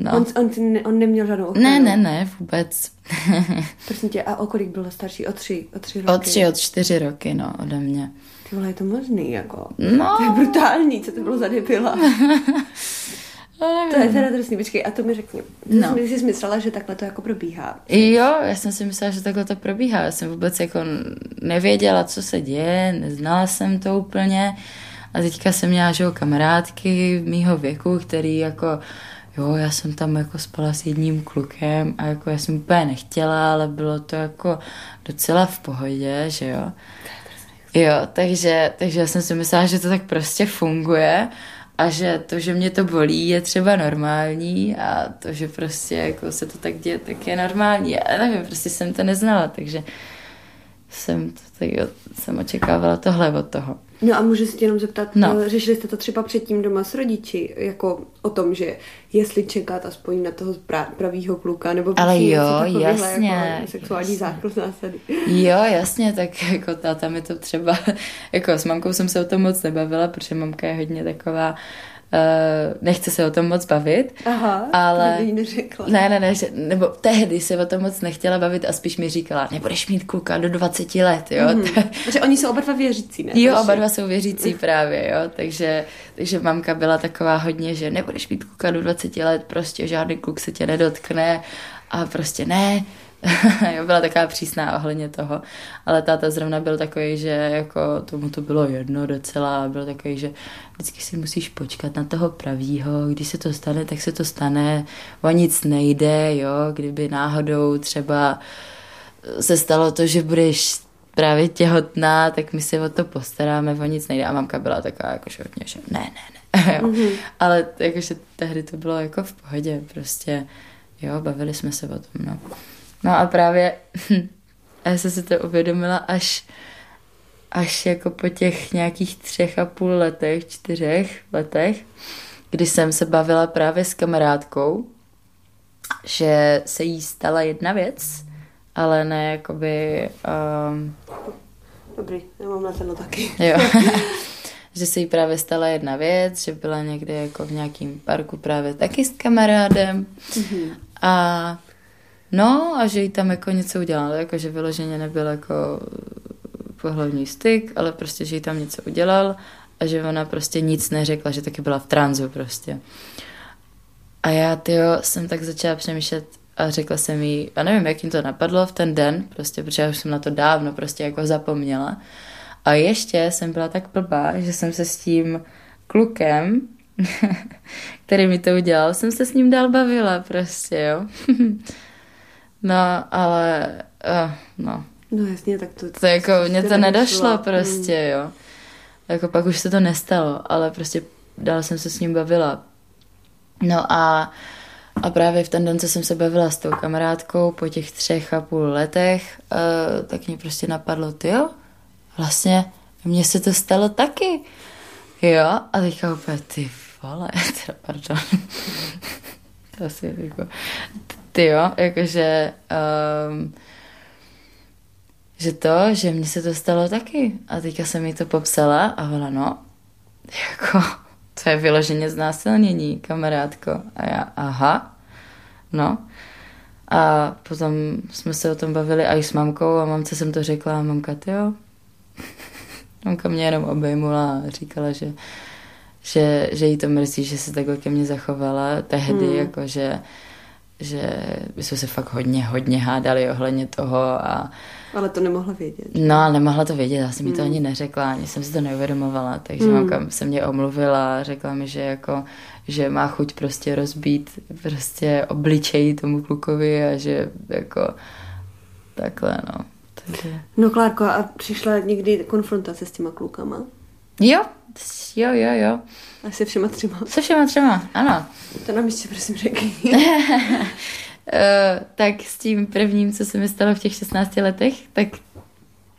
No. On, on, on neměl žádnou ochranu? Ne, ne, ne, vůbec. Prosím tě, a o kolik byl starší? O tři, o tři roky? O tři, o čtyři roky, no, ode mě. Ty vole, je to možný, jako. No. To je brutální, co to bylo za debila. No, to je teda drsný, počkej, a to mi řekni. No. Ty jsi myslela, že takhle to jako probíhá? Jo, já jsem si myslela, že takhle to probíhá. Já jsem vůbec jako nevěděla, co se děje, neznala jsem to úplně. A teďka jsem měla, že kamarádky mýho věku, který jako jo, já jsem tam jako spala s jedním klukem a jako já jsem úplně nechtěla, ale bylo to jako docela v pohodě, že jo. Jo, takže, takže já jsem si myslela, že to tak prostě funguje a že to, že mě to bolí, je třeba normální a to, že prostě jako se to tak děje, tak je normální. Já nevím, prostě jsem to neznala, takže jsem, to, tak, jsem očekávala tohle od toho. No a můžu se tě jenom zeptat, no. Eh, řešili jste to třeba předtím doma s rodiči, jako o tom, že jestli čekat aspoň na toho pravýho kluka, nebo Ale jo, jasně. Jako sexuální zákrok zásady. Jo, jasně, tak jako táta mi to třeba, jako s mamkou jsem se o tom moc nebavila, protože mamka je hodně taková Uh, nechce se o tom moc bavit. Aha, ale... to neřekla. Ne, ne, ne, že, nebo tehdy se o tom moc nechtěla bavit a spíš mi říkala, nebudeš mít kluka do 20 let, jo. Takže oni jsou oba dva věřící, ne? Jo, oba dva jsou věřící právě, jo. Takže, takže mamka byla taková hodně, že nebudeš mít kluka do 20 let, prostě žádný kluk se tě nedotkne a prostě ne, jo, byla taková přísná ohledně toho, ale táta zrovna byl takový, že jako tomu to bylo jedno docela, byl takový, že vždycky si musíš počkat na toho pravýho, když se to stane, tak se to stane, o nic nejde, jo, kdyby náhodou třeba se stalo to, že budeš právě těhotná, tak my se o to postaráme, o nic nejde. A mamka byla taková, jakože hodně, že ne, ne, ne. jo. Mm-hmm. Ale jakože tehdy to bylo jako v pohodě, prostě, jo, bavili jsme se o tom, no. No a právě já jsem si to uvědomila až, až jako po těch nějakých třech a půl letech, čtyřech letech, kdy jsem se bavila právě s kamarádkou, že se jí stala jedna věc, ale ne jakoby... Um... Dobrý, já mám na to taky. Jo. že se jí právě stala jedna věc, že byla někde jako v nějakém parku právě taky s kamarádem mm-hmm. a No a že jí tam jako něco udělal, jako že vyloženě nebyl jako pohlavní styk, ale prostě, že jí tam něco udělal a že ona prostě nic neřekla, že taky byla v tranzu prostě. A já, tyjo, jsem tak začala přemýšlet a řekla jsem jí, a nevím, jak jim to napadlo v ten den, prostě, protože já už jsem na to dávno prostě jako zapomněla. A ještě jsem byla tak blbá, že jsem se s tím klukem, který mi to udělal, jsem se s ním dál bavila prostě, jo. No, ale, uh, no. No jasně, tak to... To jako, mě to nedošlo prostě, jo. Jako pak už se to nestalo, ale prostě dál jsem se s ním bavila. No a, a právě v ten den, co jsem se bavila s tou kamarádkou po těch třech a půl letech, uh, tak mě prostě napadlo, ty jo, vlastně mně se to stalo taky. Jo, a teďka úplně, ty vole, teda, pardon. to asi jako, ty jo, jakože um, že to, že mně se to stalo taky. A teďka jsem mi to popsala a ona, no, jako, to je vyloženě znásilnění, kamarádko. A já, aha, no. A potom jsme se o tom bavili i s mamkou a mamce jsem to řekla a mamka, ty jo. Mamka mě jenom obejmula a říkala, že, že, že jí to mrzí, že se takhle ke mně zachovala tehdy, hmm. jako že že by jsme se fakt hodně, hodně hádali ohledně toho a ale to nemohla vědět. No, nemohla to vědět, já jsem mi to hmm. ani neřekla, ani jsem si to neuvědomovala, takže mm. mamka se mě omluvila a řekla mi, že jako, že má chuť prostě rozbít prostě obličej tomu klukovi a že jako takhle, no. Takže... No Klárko, a přišla někdy konfrontace s těma klukama? Jo, jo, jo, jo. A se všema třema? Se všema třema, ano. To nám ještě prosím řekni. Uh, tak s tím prvním, co se mi stalo v těch 16 letech, tak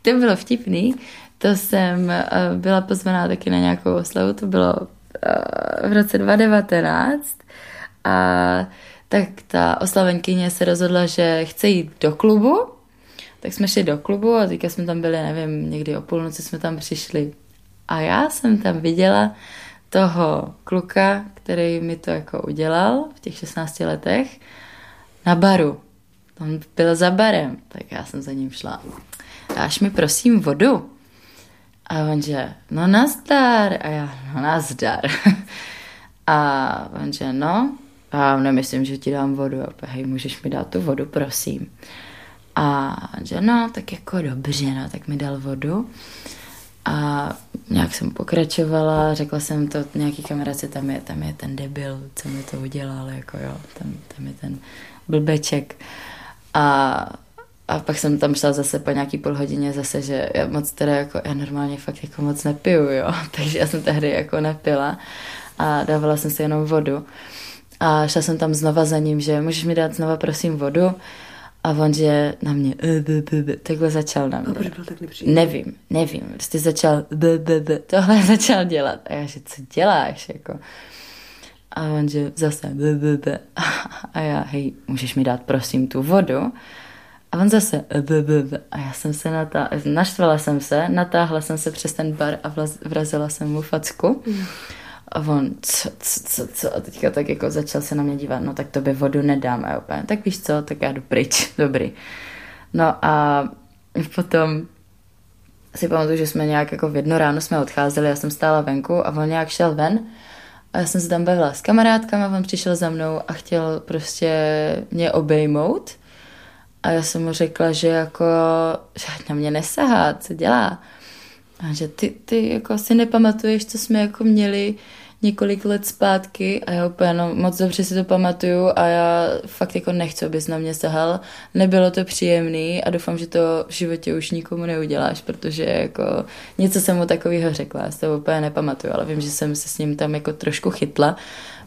to bylo vtipný. To jsem uh, byla pozvaná taky na nějakou oslavu, to bylo uh, v roce 2019 a tak ta oslavenkyně se rozhodla, že chce jít do klubu, tak jsme šli do klubu a teďka jsme tam byli, nevím, někdy o půlnoci jsme tam přišli. A já jsem tam viděla toho kluka, který mi to jako udělal v těch 16 letech na baru. On byl za barem, tak já jsem za ním šla. Dáš mi prosím vodu? A on že, no nazdar. A já, no nazdar. A on že, no, a nemyslím, že ti dám vodu. A hej, můžeš mi dát tu vodu, prosím. A on že, no, tak jako dobře, no, tak mi dal vodu. A nějak jsem pokračovala, řekla jsem to nějaký kamarádce, tam je, tam je ten debil, co mi to udělal, jako jo, tam, tam je ten blbeček. A, a pak jsem tam šla zase po nějaký půl hodině zase, že já moc teda jako, já normálně fakt jako moc nepiju, jo, takže já jsem tehdy jako nepila a dávala jsem si jenom vodu. A šla jsem tam znova za ním, že můžeš mi dát znova prosím vodu. A on, že na mě eh, takhle začal na mě. A byl tak nepříjemný? Nevím, nevím. Prostě začal tohle začal dělat. A já, že co děláš, jako. A on, že zase b. A já, hej, můžeš mi dát prosím tu vodu? A on zase b. A já jsem se natáhla, naštvala jsem se, natáhla jsem se přes ten bar a vrazila jsem mu facku. A on, co, co, co, co? A teďka tak jako začal se na mě dívat, no tak to by vodu nedám. A úplně, tak víš co, tak já jdu pryč, dobrý. No a potom si pamatuju, že jsme nějak jako v jedno ráno jsme odcházeli, já jsem stála venku a on nějak šel ven a já jsem se tam bavila s kamarádkama, on přišel za mnou a chtěl prostě mě obejmout. A já jsem mu řekla, že jako, že na mě nesahá, co dělá. A že ty, ty jako si nepamatuješ, co jsme jako měli několik let zpátky a já úplně no, moc dobře si to pamatuju a já fakt jako nechci, abys na mě sahal. Nebylo to příjemný a doufám, že to v životě už nikomu neuděláš, protože jako něco jsem mu takového řekla, já si to úplně nepamatuju, ale vím, že jsem se s ním tam jako trošku chytla.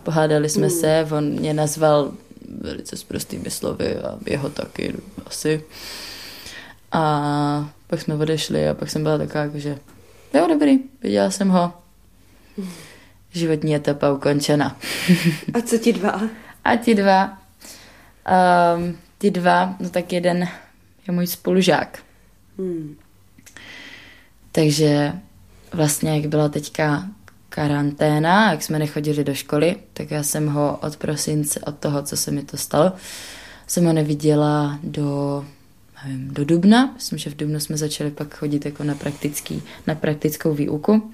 Pohádali jsme mm. se, on mě nazval velice s prostými slovy a jeho taky asi. A pak jsme odešli a pak jsem byla taková, jako, že jo, dobrý, viděla jsem ho. Mm životní etapa ukončena. A co ti dva? A ti dva. Um, ti dva, no tak jeden je můj spolužák. Hmm. Takže vlastně, jak byla teďka karanténa, jak jsme nechodili do školy, tak já jsem ho od prosince, od toho, co se mi to stalo, jsem ho neviděla do, nevím, do dubna. Myslím, že v dubnu jsme začali pak chodit jako na, praktický, na praktickou výuku.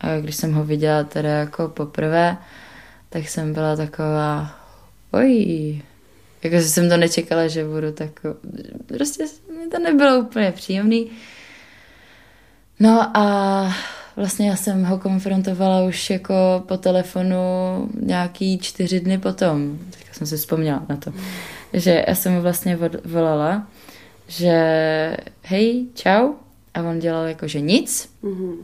A, když jsem ho viděla teda jako poprvé, tak jsem byla taková, oj, jako jsem to nečekala, že budu tak, prostě mi to nebylo úplně příjemný. No a vlastně já jsem ho konfrontovala už jako po telefonu nějaký čtyři dny potom, tak jsem si vzpomněla na to, že já jsem mu vlastně volala, že hej, čau, a on dělal jako, že nic. Mm-hmm.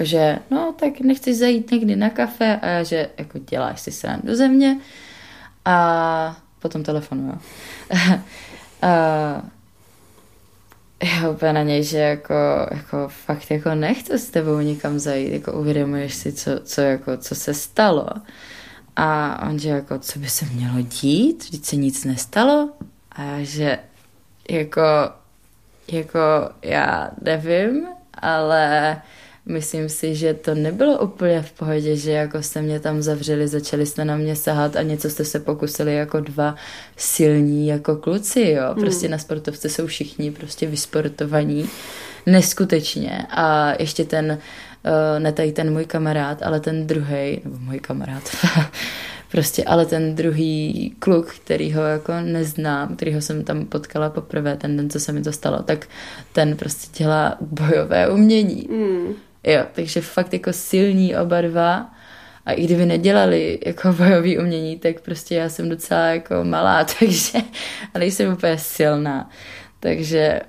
Jakože, no tak nechceš zajít někdy na kafe a já, že jako děláš si srán do země a potom telefonu, a já úplně na něj, že jako, jako fakt jako nechci s tebou nikam zajít, jako uvědomuješ si, co, co, jako, co se stalo. A on, že jako, co by se mělo dít, vždyť se nic nestalo. A já, že jako jako já nevím, ale myslím si, že to nebylo úplně v pohodě, že jako jste mě tam zavřeli, začali jste na mě sahat a něco jste se pokusili jako dva silní jako kluci, jo. Hmm. Prostě hmm. na sportovce jsou všichni prostě vysportovaní neskutečně a ještě ten, uh, ne tady ten můj kamarád, ale ten druhý, nebo můj kamarád, Prostě, ale ten druhý kluk, který ho jako neznám, kterýho jsem tam potkala poprvé ten den, co se mi to stalo, tak ten prostě dělá bojové umění. Mm. Jo, takže fakt jako silní oba dva A i kdyby nedělali jako bojový umění, tak prostě já jsem docela jako malá, takže, ale jsem úplně silná. Takže,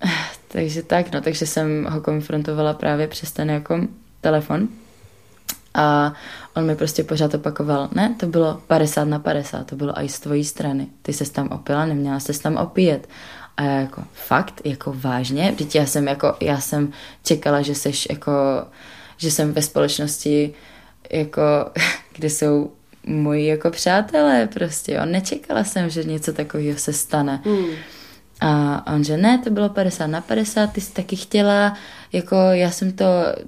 takže tak, no, takže jsem ho konfrontovala právě přes ten jako telefon. A on mi prostě pořád opakoval, ne, to bylo 50 na 50, to bylo i z tvojí strany. Ty se tam opila, neměla se tam opíjet. A já jako, fakt, jako vážně? Vždyť já jsem jako, já jsem čekala, že seš jako, že jsem ve společnosti jako, kde jsou moji jako přátelé prostě, jo. Nečekala jsem, že něco takového se stane. Mm. A on že ne, to bylo 50 na 50, ty jsi taky chtěla, jako já jsem to,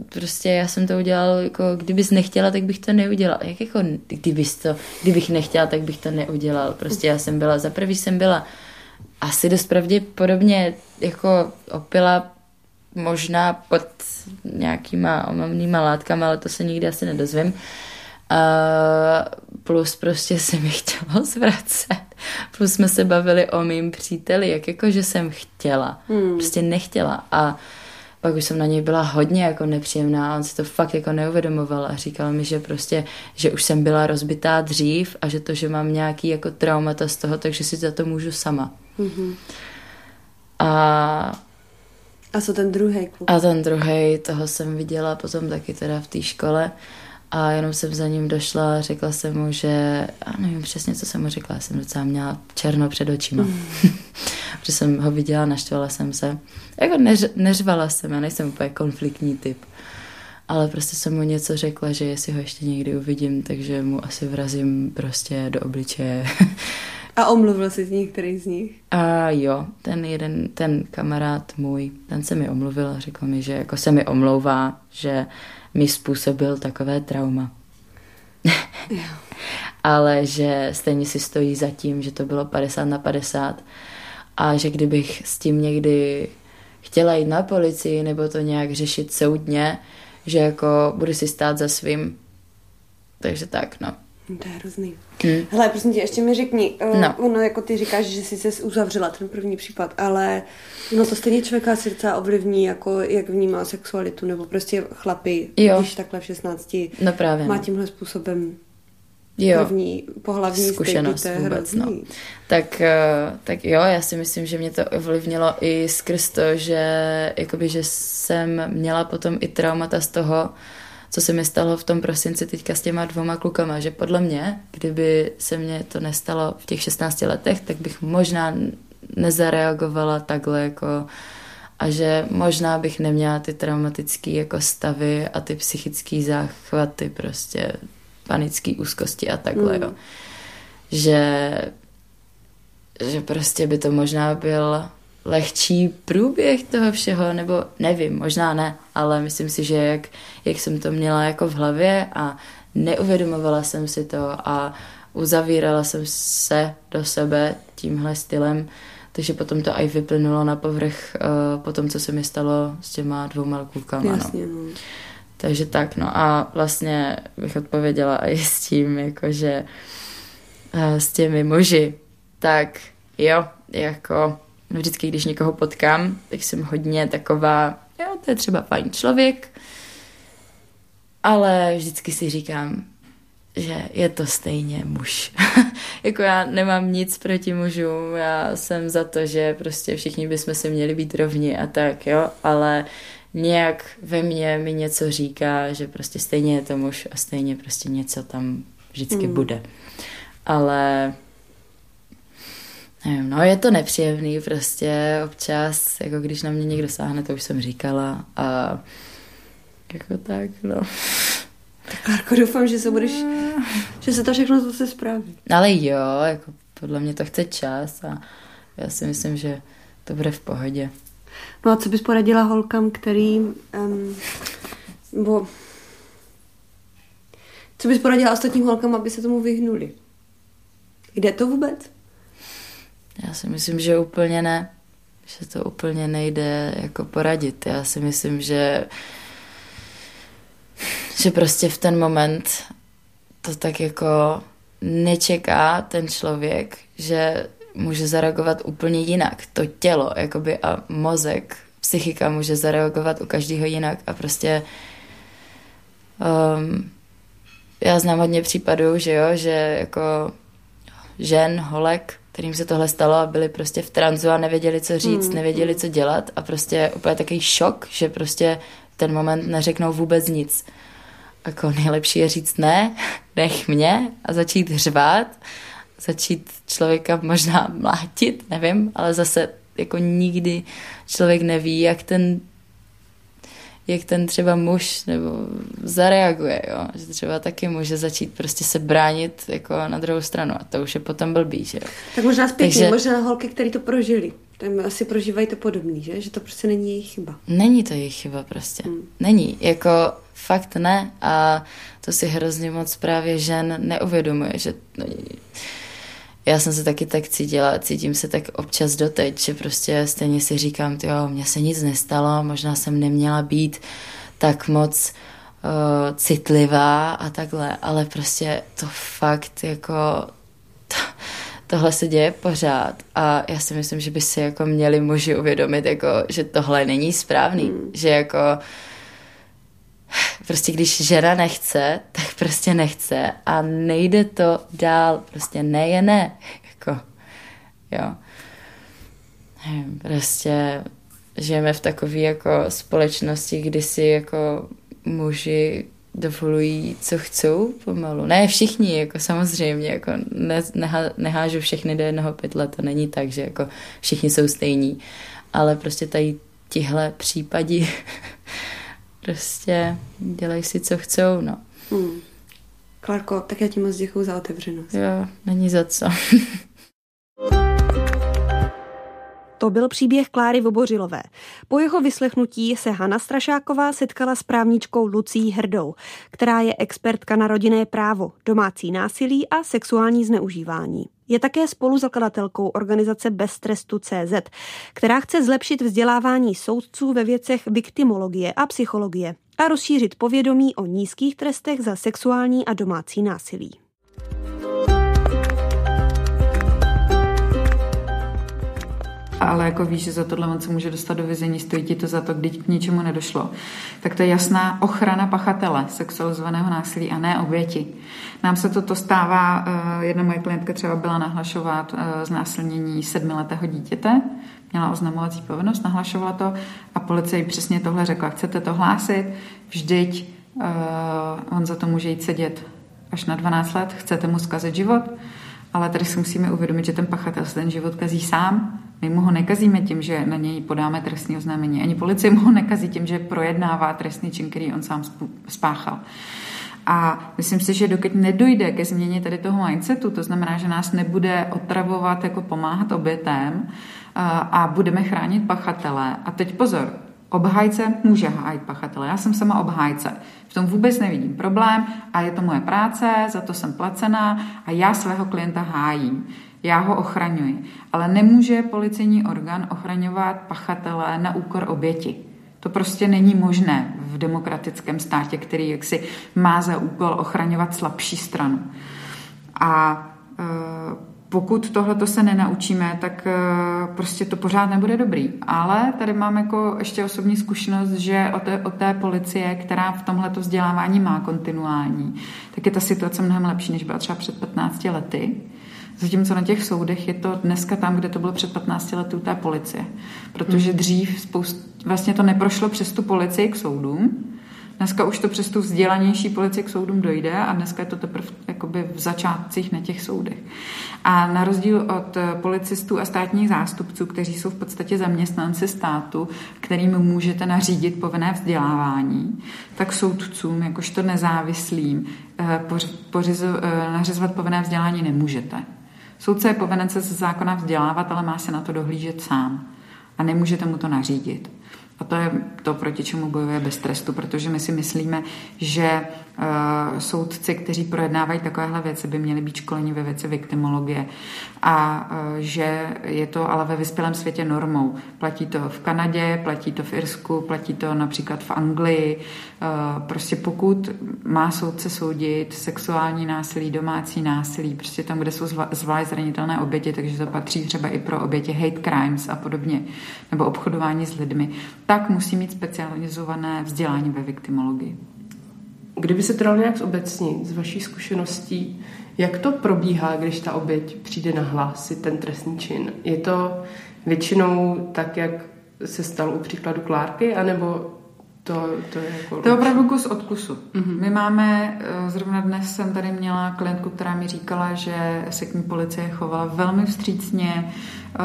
prostě já jsem to udělal, jako kdybys nechtěla, tak bych to neudělal. Jak jako, kdybys to, kdybych nechtěla, tak bych to neudělal. Prostě já jsem byla, za prvý jsem byla asi dost pravděpodobně jako opila možná pod nějakýma omamnýma látkama, ale to se nikdy asi nedozvím. A plus prostě se mi chtělo zvracet. Plus jsme se bavili o mým příteli, jak jako, že jsem chtěla. Hmm. Prostě nechtěla. A pak už jsem na něj byla hodně jako nepříjemná a on si to fakt jako neuvědomoval a říkal mi, že prostě, že už jsem byla rozbitá dřív a že to, že mám nějaký jako traumata z toho, takže si za to můžu sama. Mm-hmm. A a co ten druhý kluk? A ten druhý, toho jsem viděla potom taky teda v té škole a jenom jsem za ním došla a řekla jsem mu, že, a nevím přesně, co jsem mu řekla, jsem docela měla černo před očima. Mm. Protože jsem ho viděla, naštvala jsem se. Jako neř, neřvala jsem, já nejsem úplně konfliktní typ. Ale prostě jsem mu něco řekla, že jestli ho ještě někdy uvidím, takže mu asi vrazím prostě do obličeje. A omluvil jsi z některý z nich? A jo, ten jeden, ten kamarád můj, ten se mi omluvil a řekl mi, že jako se mi omlouvá, že mi způsobil takové trauma. Ale že stejně si stojí za tím, že to bylo 50 na 50 a že kdybych s tím někdy chtěla jít na policii nebo to nějak řešit soudně, že jako budu si stát za svým. Takže tak, no. To je hrozný. Hmm. Hele, prosím tě, ještě mi řekni, uh, no. ono jako ty říkáš, že jsi se uzavřela ten první případ, ale no to stejně člověka srdce ovlivní, jako jak vnímá sexualitu, nebo prostě chlapy, jo. když takhle v 16 no právě, má no. tímhle způsobem jo. první pohlavní zkušenost styky, vůbec, no. Tak, eh, tak jo, já si myslím, že mě to ovlivnilo i skrz to, že jakoby, že jsem měla potom i traumata z toho, co se mi stalo v tom prosinci teďka s těma dvoma klukama, že podle mě, kdyby se mně to nestalo v těch 16 letech, tak bych možná nezareagovala takhle jako a že možná bych neměla ty traumatické jako stavy a ty psychické záchvaty, prostě panické úzkosti a takhle, mm. jo. Že, že prostě by to možná byl lehčí průběh toho všeho, nebo nevím, možná ne, ale myslím si, že jak, jak jsem to měla jako v hlavě a neuvědomovala jsem si to a uzavírala jsem se do sebe tímhle stylem, takže potom to i vyplynulo na povrch uh, po tom, co se mi stalo s těma dvouma klukama. No. Jasně, no. Takže tak, no a vlastně bych odpověděla i s tím, jakože uh, s těmi muži, tak jo, jako vždycky, když někoho potkám, tak jsem hodně taková, jo, to je třeba fajn člověk, ale vždycky si říkám, že je to stejně muž. jako já nemám nic proti mužům, já jsem za to, že prostě všichni bychom si měli být rovni a tak, jo, ale nějak ve mně mi něco říká, že prostě stejně je to muž a stejně prostě něco tam vždycky mm. bude. Ale nevím, no je to nepříjemný prostě občas, jako když na mě někdo sáhne, to už jsem říkala a jako tak, no. Tak Klárko, doufám, že se budeš, že se to všechno zase spraví. Ale jo, jako podle mě to chce čas a já si myslím, že to bude v pohodě. No a co bys poradila holkám, který um, bo, co bys poradila ostatním holkám, aby se tomu vyhnuli? Jde to vůbec? Já si myslím, že úplně ne. Že to úplně nejde jako poradit. Já si myslím, že že prostě v ten moment to tak jako nečeká ten člověk, že může zareagovat úplně jinak. To tělo jakoby a mozek, psychika může zareagovat u každého jinak a prostě um, já znám hodně případů, že jo, že jako žen, holek, kterým se tohle stalo a byli prostě v tranzu a nevěděli, co říct, mm. nevěděli, co dělat a prostě úplně takový šok, že prostě ten moment neřeknou vůbec nic. Jako nejlepší je říct ne, nech mě a začít hřvát, začít člověka možná mlátit, nevím, ale zase jako nikdy člověk neví, jak ten jak ten třeba muž nebo zareaguje, jo? že třeba taky může začít prostě se bránit jako na druhou stranu a to už je potom blbý, že jo. Tak možná zpětně, Takže... možná holky, které to prožili, tam asi prožívají to podobný, že? Že to prostě není jejich chyba. Není to jejich chyba prostě. Hmm. Není. Jako fakt ne a to si hrozně moc právě žen neuvědomuje, že já jsem se taky tak cítila, cítím se tak občas doteď, že prostě stejně si říkám, jo, mně se nic nestalo, možná jsem neměla být tak moc uh, citlivá a takhle, ale prostě to fakt jako to, tohle se děje pořád a já si myslím, že by si jako měli muži uvědomit, jako, že tohle není správný, mm. že jako prostě když žena nechce, tak prostě nechce a nejde to dál, prostě ne je ne, jako, jo. Prostě žijeme v takové jako společnosti, kdy si jako muži dovolují, co chcou pomalu. Ne všichni, jako samozřejmě, jako ne, nehá, nehážu všechny do jednoho pytle, to není tak, že jako všichni jsou stejní, ale prostě tady tihle případí prostě dělají si, co chcou, no. Hmm. Klárko, tak já ti moc děkuji za otevřenost. Jo, není za co. To byl příběh Kláry Vobořilové. Po jeho vyslechnutí se Hana Strašáková setkala s právničkou Lucí Hrdou, která je expertka na rodinné právo, domácí násilí a sexuální zneužívání. Je také spoluzakladatelkou organizace Bez trestu CZ, která chce zlepšit vzdělávání soudců ve věcech viktimologie a psychologie a rozšířit povědomí o nízkých trestech za sexuální a domácí násilí. ale jako víš, že za tohle on se může dostat do vězení, stojí ti to za to, když k ničemu nedošlo. Tak to je jasná ochrana pachatele sexualizovaného násilí a ne oběti. Nám se toto stává, eh, jedna moje klientka třeba byla nahlašovat eh, znásilnění sedmiletého dítěte, měla oznamovací povinnost, nahlašovala to a policie jí přesně tohle řekla, chcete to hlásit, vždyť uh, on za to může jít sedět až na 12 let, chcete mu zkazit život, ale tady si musíme uvědomit, že ten pachatel ten život kazí sám. My mu ho nekazíme tím, že na něj podáme trestní oznámení. Ani policie mu ho nekazí tím, že projednává trestný čin, který on sám spáchal. A myslím si, že dokud nedojde ke změně tady toho mindsetu, to znamená, že nás nebude otravovat jako pomáhat obětem a budeme chránit pachatele. A teď pozor, Obhájce může hájit pachatele. Já jsem sama obhájce. V tom vůbec nevidím problém a je to moje práce, za to jsem placená a já svého klienta hájím. Já ho ochraňuji. Ale nemůže policejní orgán ochraňovat pachatele na úkor oběti. To prostě není možné v demokratickém státě, který jaksi má za úkol ochraňovat slabší stranu. A e, pokud tohle se nenaučíme, tak eh, prostě to pořád nebude dobrý. Ale tady mám jako ještě osobní zkušenost, že o té, o té policie, která v tomhle vzdělávání má kontinuální, tak je ta situace mnohem lepší, než byla třeba před 15 lety. Zatímco na těch soudech je to dneska tam, kde to bylo před 15 lety u té policie. Protože hmm. dřív spoust, vlastně to neprošlo přes tu policii k soudům, Dneska už to přes tu vzdělanější policii k soudům dojde a dneska je to teprve jakoby v začátcích na těch soudech. A na rozdíl od policistů a státních zástupců, kteří jsou v podstatě zaměstnanci státu, kterým můžete nařídit povinné vzdělávání, tak soudcům, jakožto nezávislým, eh, pořizo, eh, nařizovat povinné vzdělání nemůžete. Soudce je povinen se ze zákona vzdělávat, ale má se na to dohlížet sám a nemůžete mu to nařídit. A to je to, proti čemu bojuje bez trestu, protože my si myslíme, že soudci, kteří projednávají takovéhle věci, by měli být školeni ve věci viktimologie. A uh, že je to ale ve vyspělém světě normou. Platí to v Kanadě, platí to v Irsku, platí to například v Anglii. Uh, prostě pokud má soudce soudit sexuální násilí, domácí násilí, prostě tam, kde jsou zvlášť zranitelné oběti, takže to patří třeba i pro oběti hate crimes a podobně, nebo obchodování s lidmi, tak musí mít specializované vzdělání ve viktimologii. Kdyby se to dalo nějak zobecnit z vaší zkušeností, jak to probíhá, když ta oběť přijde nahlásit ten trestný čin? Je to většinou tak, jak se stalo u příkladu Klárky, anebo to, to je jako... To je opravdu kus od kusu. Mm-hmm. My máme, eh, zrovna dnes jsem tady měla klientku, která mi říkala, že se k ní policie chovala velmi vstřícně, eh,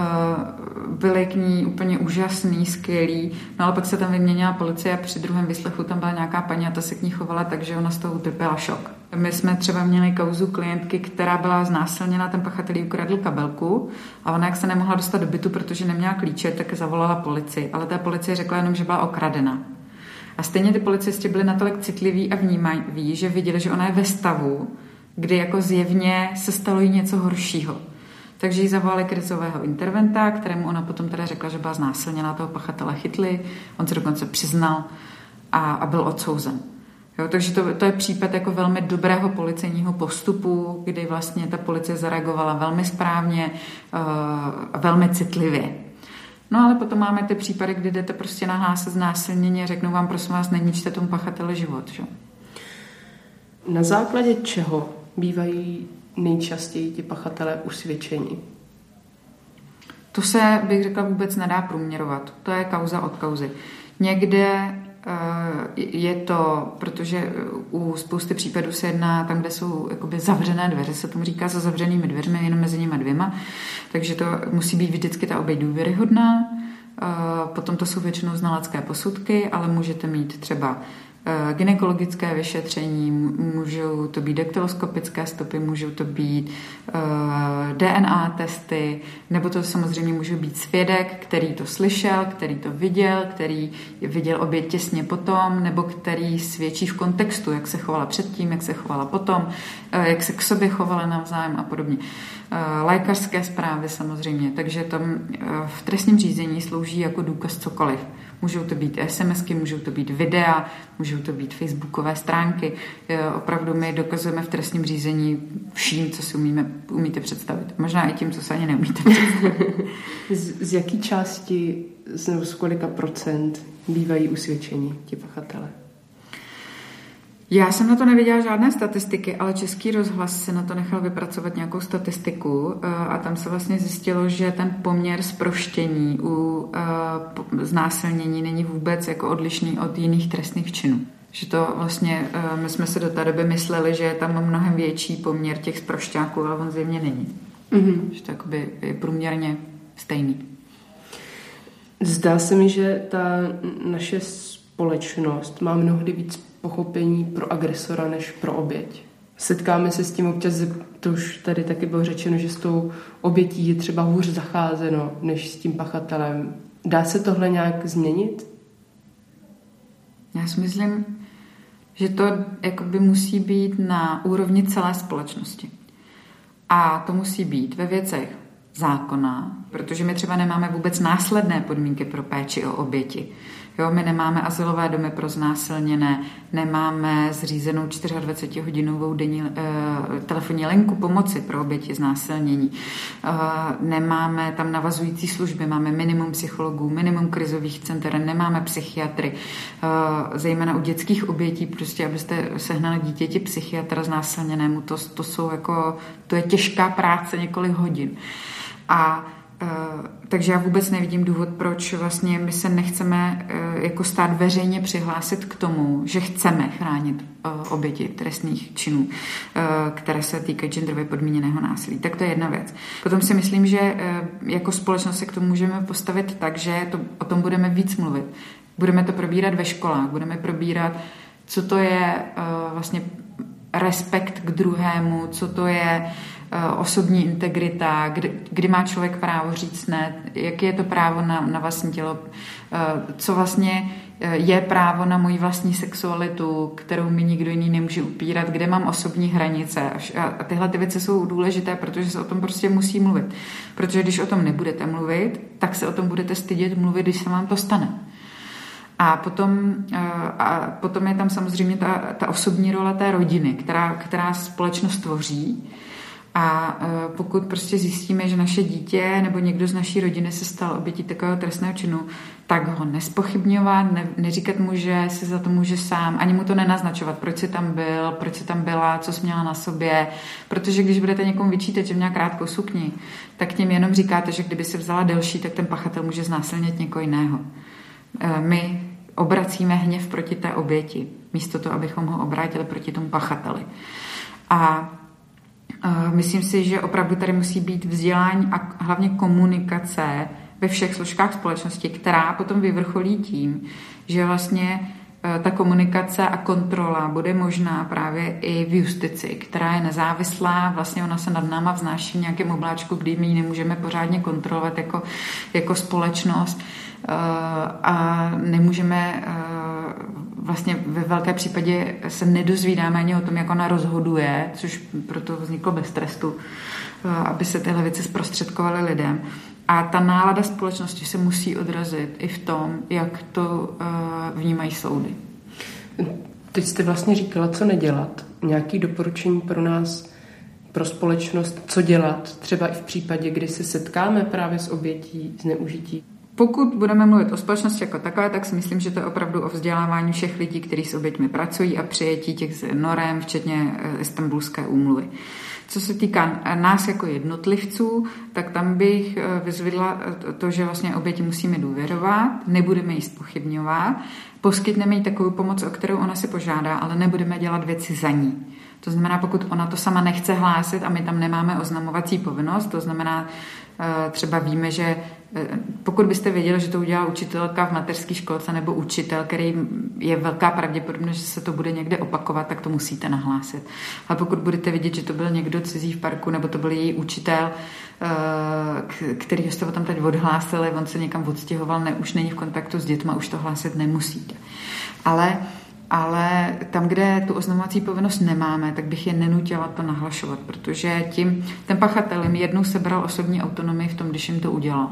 byly k ní úplně úžasný, skvělý, no ale pak se tam vyměnila policie a při druhém vyslechu tam byla nějaká paní a ta se k ní chovala tak, že ona z toho utrpěla šok. My jsme třeba měli kauzu klientky, která byla znásilněna, ten pachatel jí ukradl kabelku a ona, jak se nemohla dostat do bytu, protože neměla klíče, tak zavolala policii, ale ta policie řekla jenom, že byla okradena. A stejně ty policisti byli natolik citliví a vnímaví, že viděli, že ona je ve stavu, kdy jako zjevně se stalo jí něco horšího. Takže jí zavolali krizového interventa, kterému ona potom teda řekla, že byla znásilněna, toho pachatele chytli, on se dokonce přiznal a, a byl odsouzen. Jo, takže to, to je případ jako velmi dobrého policejního postupu, kdy vlastně ta policie zareagovala velmi správně uh, velmi citlivě. No ale potom máme ty případy, kdy jdete prostě nahlásit znásilnění a řeknou vám, prosím vás, neníčte tomu pachateli život. Že? Na základě čeho bývají nejčastěji ti pachatelé usvědčeni? To se, bych řekla, vůbec nedá průměrovat. To je kauza od kauzy. Někde je to, protože u spousty případů se jedná tam, kde jsou jakoby zavřené dveře, se tomu říká za zavřenými dveřmi, jenom mezi nimi dvěma, takže to musí být vždycky ta oběť důvěryhodná, eh, potom to jsou většinou znalecké posudky, ale můžete mít třeba gynekologické vyšetření, můžou to být daktyloskopické stopy, můžou to být eh, DNA testy, nebo to samozřejmě může být svědek, který to slyšel, který to viděl, který viděl oběť těsně potom, nebo který svědčí v kontextu, jak se chovala předtím, jak se chovala potom, uh, jak se k sobě chovala navzájem a podobně. Lékařské zprávy samozřejmě, takže tam v trestním řízení slouží jako důkaz cokoliv. Můžou to být SMSky, můžou to být videa, můžou to být facebookové stránky. Opravdu my dokazujeme v trestním řízení vším, co si umíme, umíte představit. Možná i tím, co se ani neumíte představit. z, z jaký části, z, z kolika procent bývají usvědčení ti pachatele? Já jsem na to neviděla žádné statistiky, ale Český rozhlas se na to nechal vypracovat nějakou statistiku eh, a tam se vlastně zjistilo, že ten poměr zproštění u eh, znásilnění není vůbec jako odlišný od jiných trestných činů. Že to vlastně, eh, my jsme se do té doby mysleli, že je tam mnohem větší poměr těch zprošťáků, ale on zjevně není. Mm-hmm. Že to je průměrně stejný. Zdá se mi, že ta naše společnost má mnohdy víc pochopení pro agresora než pro oběť. Setkáme se s tím občas, to už tady taky bylo řečeno, že s tou obětí je třeba hůř zacházeno než s tím pachatelem. Dá se tohle nějak změnit? Já si myslím, že to jakoby musí být na úrovni celé společnosti. A to musí být ve věcech zákona, protože my třeba nemáme vůbec následné podmínky pro péči o oběti. Jo, my nemáme asilové domy pro znásilněné, nemáme zřízenou 24-hodinovou denní e, telefonní linku pomoci pro oběti znásilnění. E, nemáme tam navazující služby, máme minimum psychologů, minimum krizových center, nemáme psychiatry, e, zejména u dětských obětí, prostě abyste sehnali dítěti psychiatra znásilněnému, to, to jsou jako, to je těžká práce několik hodin. A takže já vůbec nevidím důvod, proč vlastně my se nechceme eh, jako stát veřejně přihlásit k tomu, že chceme chránit eh, oběti trestných činů, které se týkají genderově podmíněného násilí. Tak to je jedna věc. Potom si myslím, že jako společnost se k tomu můžeme postavit tak, že to, o tom budeme víc mluvit. Budeme to probírat ve školách, budeme probírat, co to je vlastně respekt k druhému, co to je Eh, osobní integrita, kdy, kdy má člověk právo říct ne, jaké je to právo na, na vlastní tělo, eh, co vlastně eh, je právo na moji vlastní sexualitu, kterou mi nikdo jiný nemůže upírat, kde mám osobní hranice. A tyhle ty věci jsou důležité, protože se o tom prostě musí mluvit. Protože když o tom nebudete mluvit, tak se o tom budete stydět mluvit, když se vám to stane. A potom, a potom je tam samozřejmě ta, ta osobní role té rodiny, která, která společnost tvoří A e, pokud prostě zjistíme, že naše dítě nebo někdo z naší rodiny se stal obětí takového trestného činu, tak ho nespochybňovat, ne, neříkat mu, že si za to může sám, ani mu to nenaznačovat, proč si tam byl, proč si tam byla, co jsi měla na sobě. Protože když budete někomu vyčítat, že měla krátkou sukni, tak tím jenom říkáte, že kdyby se vzala delší, tak ten pachatel může znásilnit někoho jiného. E, my obracíme hněv proti té oběti, místo toho, abychom ho obrátili proti tomu pachateli. A Myslím si, že opravdu tady musí být vzdělání a hlavně komunikace ve všech složkách společnosti, která potom vyvrcholí tím, že vlastně e, ta komunikace a kontrola bude možná právě i v justici, která je nezávislá, vlastně ona se nad náma vznáší v nějakém obláčku, kdy my ji nemůžeme pořádně kontrolovat jako, jako společnost a nemůžeme e, vlastně ve velké případě se nedozvídáme ani o tom, jak ona rozhoduje, což proto vzniklo bez trestu, eh, aby se tyhle věci zprostředkovaly lidem. A ta nálada společnosti se musí odrazit i v tom, jak to eh, vnímají soudy. Teď jste vlastně říkala, co nedělat. Nějaké doporučení pro nás, pro společnost, co dělat, třeba i v případě, kdy se setkáme právě s obětí zneužití. Pokud budeme mluvit o společnosti jako takové, tak si myslím, že to je opravdu o vzdělávání všech lidí, kteří s oběťmi pracují a přijetí těch norem, včetně eh, Istanbulské úmluvy. Co se týká eh, nás jako jednotlivců, tak tam bych eh, vyzvedla to, že vlastně oběti musíme důvěřovat, nebudeme ji spochybňovat, poskytneme jí takovou pomoc, o kterou ona si požádá, ale nebudeme dělat věci za ní. To znamená, pokud ona to sama nechce hlásit a my tam nemáme oznamovací povinnost, to znamená, třeba víme, že pokud byste věděli, že to udělá učitelka v mateřské školce nebo učitel, který je velká pravděpodobnost, že se to bude někde opakovat, tak to musíte nahlásit. Ale pokud budete vidět, že to byl někdo cizí v parku, nebo to byl její učitel, eh, který jste ho tam teď odhlásili, on se někam odstěhoval, ne, už není v kontaktu s dětma, už to hlásit nemusíte. Ale ale tam, kde tu oznamovací povinnost nemáme, tak bych je nenutila to nahlašovat, protože tím ten pachatel jim jednou sebral osobní autonomii v tom, když jim to udělal.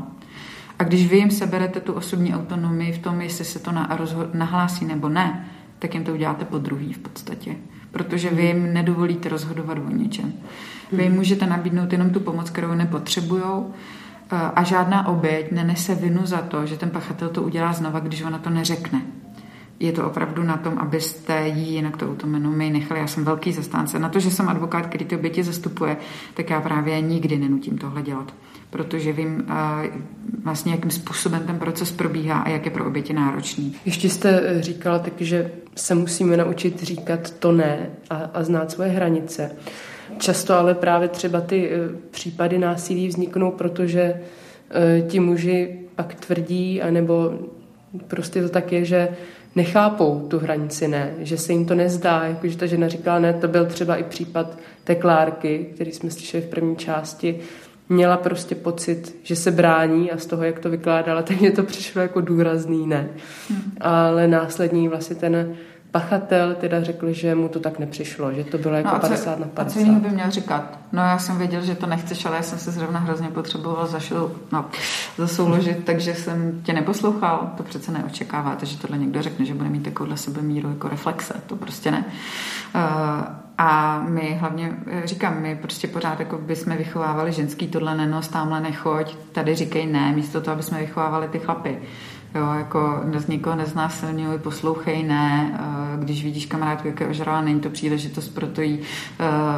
A když vy jim seberete tu osobní autonomii v tom, jestli se to na, rozho- nahlásí nebo ne, tak jim to uděláte po druhý v podstatě. Protože vy jim nedovolíte rozhodovat o ničem. Vy jim můžete nabídnout jenom tu pomoc, kterou nepotřebují, a žádná oběť nenese vinu za to, že ten pachatel to udělá znova, když ona to neřekne. Je to opravdu na tom, abyste jí jinak to autonomii nechali. Já jsem velký zastánce. Na to, že jsem advokát, který ty oběti zastupuje, tak já právě nikdy nenutím tohle dělat protože vím vlastně, jakým způsobem ten proces probíhá a jak je pro oběti náročný. Ještě jste eh, říkala taky, že se musíme naučit říkat to ne a, a znát svoje hranice. Často ale právě třeba ty eh, případy násilí vzniknou, protože eh, ti muži pak tvrdí, anebo prostě to tak je, že nechápou tu hranici ne, že se jim to nezdá, jakože ta žena říkala ne, to byl třeba i případ té Klárky, který jsme slyšeli v první části, měla prostě pocit, že se brání a z toho, jak to vykládala, tak mě to přišlo jako důrazný ne. Hmm. Ale následní vlastně ten pachatel teda řekl, že mu to tak nepřišlo, že to bylo jako no 50 na 50. A co jiného by měl říkat? No já jsem věděl, že to nechceš, ale já jsem se zrovna hrozně potřeboval zašel, no, zasouložit, takže jsem tě neposlouchal. To přece neočekáváte, že tohle někdo řekne, že bude mít takovouhle sebemíru jako reflexe. To prostě ne. Uh, a my hlavně, eh, říkám, my prostě pořád jako by jsme vychovávali ženský, tohle nenos, tamhle nechoď, tady říkej ne, místo toho, aby jsme vychovávali ty chlapy. Jo, jako z nikoho neznásilňuj, poslouchej, ne. Eh, když vidíš kamarádku, jak je ožrala, není to příležitost pro to jí uh,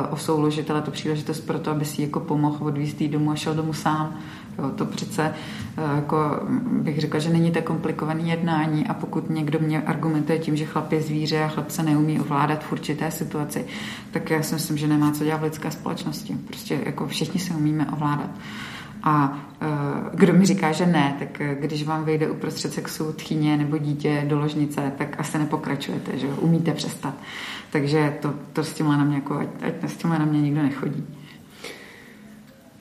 osouložit, ale to příležitost pro to, aby si jako pomohl odvízt domů a šel domů sám. Jo, to přece uh, jako bych řekla, že není tak komplikovaný jednání a pokud někdo mě argumentuje tím, že chlap je zvíře a chlap se neumí ovládat v určité situaci, tak já si myslím, že nemá co dělat v lidské společnosti. Prostě jako všichni se umíme ovládat. A uh, kdo mi říká, že ne, tak uh, když vám vyjde uprostřed sexu tchyně nebo dítě do ložnice, tak asi nepokračujete, že umíte přestat. Takže to, to s tímhle na mě, jako, ať, ať s tímhle na mě nikdo nechodí.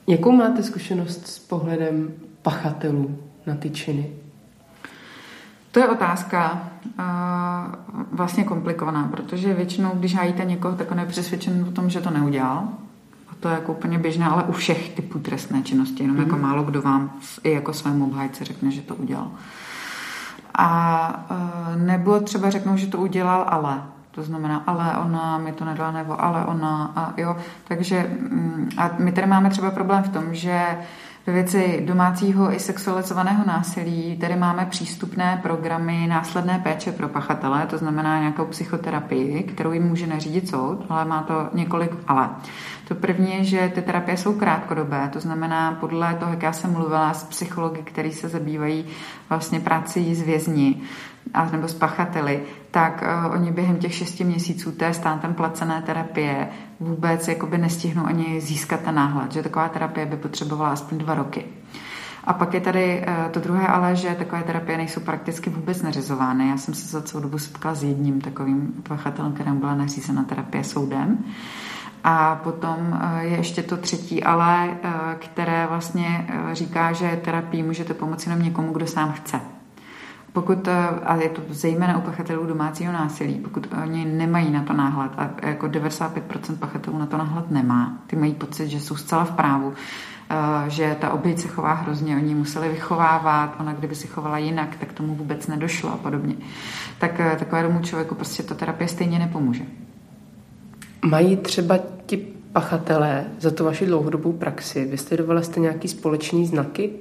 Jakou máte zkušenost s pohledem pachatelů na ty činy? To je otázka uh, vlastně komplikovaná, protože většinou, když hájíte někoho, tak on je přesvědčen o tom, že to neudělal, to je jako úplně běžné, ale u všech typů trestné činnosti, jenom mm-hmm. jako mhm. málo kdo vám i jako svému obhájce řekne, že to udělal. A e, nebo třeba řeknou, že to udělal, ale To znamená, ale ona mi to nedala, nebo ale ona a jo. Takže mm, a my tady máme třeba problém v tom, že ve věci domácího i sexualizovaného násilí tady máme přístupné programy následné péče pro pachatele, to znamená nějakou psychoterapii, kterou jim může nařídit soud, ale má to několik ale. To první je, že ty terapie jsou krátkodobé, to znamená podle toho, jak já jsem mluvila s psychologi, který se zabývají vlastně prací s vězni, a nebo s pachateli, tak uh, oni během těch šesti měsíců té státem placené terapie vůbec jakoby nestihnou ani získat ten náhled, že taková terapie by potřebovala aspoň dva roky. A pak je tady uh, to druhé ale, že takové terapie nejsou prakticky vůbec nařizovány. Já jsem se za celou dobu setkala s jedním takovým pachatelem, kterým byla nařízena terapie soudem. A potom eh, je ještě to třetí ale, které vlastně říká, že terapii můžete pomoci jenom někomu, kdo sám chce. Pokud, eh, a je to zejména u pachatelů domácího násilí, pokud oni nemají na to náhled, a jako 95% pachatelů na to náhled nemá, ty mají pocit, že jsou zcela v právu, eh, že ta oběť se chová hrozně, oni museli vychovávat, ona kdyby se chovala jinak, tak tomu vůbec nedošlo a podobně. Tak eh, takovému člověku prostě ta terapie stejně nepomůže. Mají třeba ti pachatelé za tu vaši dlouhodobou praxi, vysledovali jste nějaký společný znaky?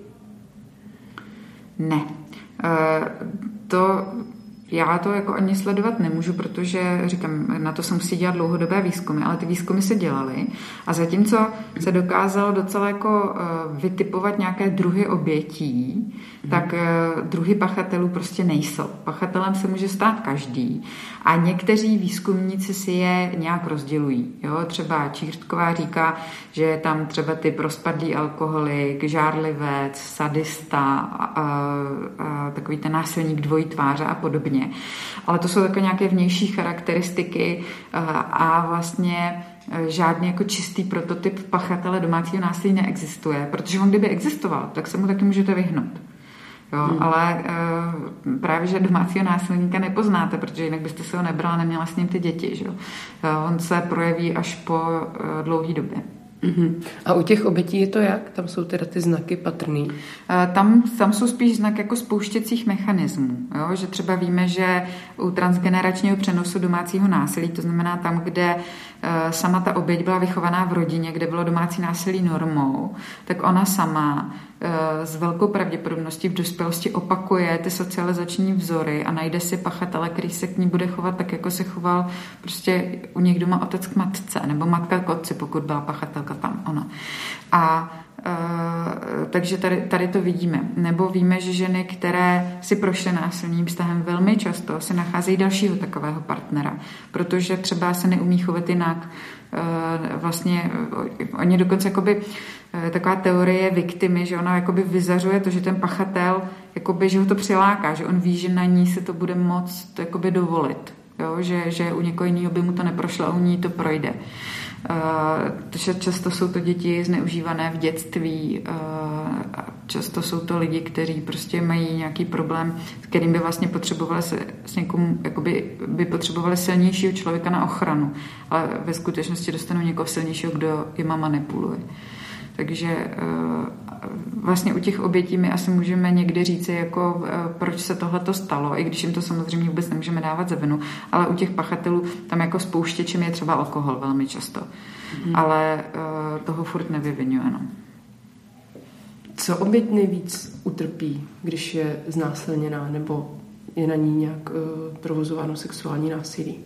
Ne. Eh, to já to jako ani sledovat nemůžu, protože říkám, na to se musí dělat dlouhodobé výzkumy, ale ty výzkumy se dělaly a zatímco se dokázalo docela jako eh, vytipovat nějaké druhy obětí, tak eh, druhy pachatelů prostě nejsou. Pachatelem se může stát každý a někteří výzkumníci si je nějak rozdělují. Jo? Třeba Čířtková říká, že je tam třeba ty prospadlý alkoholik, žárlivec, sadista, a, a, a, takový ten násilník dvojí tváře a podobně. Ale to jsou takové nějaké vnější charakteristiky a, a vlastně e, žádný jako čistý prototyp pachatele domácího násilí neexistuje, protože on kdyby existoval, tak se mu taky můžete vyhnout. Jo, hmm. Ale uh, právě, že domácího násilníka nepoznáte, protože jinak byste se ho nebrala, neměla s ním ty děti. Že? Uh, on se projeví až po uh, dlouhé době. Mm-hmm. A u těch obětí je to jak? Tam jsou teda ty znaky patrný? Tam, tam jsou spíš znak jako spouštěcích mechanismů. Jo? Že třeba víme, že u transgeneračního přenosu domácího násilí, to znamená tam, kde sama ta oběť byla vychovaná v rodině, kde bylo domácí násilí normou, tak ona sama s velkou pravděpodobností v dospělosti opakuje ty socializační vzory a najde si pachatele, který se k ní bude chovat tak, jako se choval prostě u nich doma otec k matce, nebo matka k otci, pokud byla pachatelka tam ona. A takže tady, tady to vidíme. Nebo víme, že ženy, které si prošly násilným vztahem, velmi často se nacházejí dalšího takového partnera, protože třeba se neumí chovat jinak. Vlastně oni dokonce jakoby Eh, taková teorie viktimy, že ona jakoby vyzařuje to, že ten pachatel, jakoby, že ho to přiláká, že on ví, že na ní se to bude moct jakoby dovolit. Jo? Že, že u někoho jiného by mu to neprošlo a u ní to projde. Uh, často jsou to děti zneužívané v dětství, uh, často jsou to lidi, kteří prostě mají nějaký problém, s kterým by vlastně potřebovali se s někomu, jakoby by potřebovali silnějšího člověka na ochranu, ale ve skutečnosti dostanou někoho silnějšího, kdo jima manipuluje. Uh, takže eh, vlastně u těch obětí my asi můžeme někdy říci, jako eh, proč se tohle to stalo, i když jim to samozřejmě vůbec nemůžeme dávat za vinu, ale u těch pachatelů tam jako spouštěčem je třeba alkohol velmi často. Mm. Ale eh, toho furt nevyvinuje. No. Co oběť nejvíc utrpí, když je znásilněná nebo je na ní nějak provozováno sexuální násilí?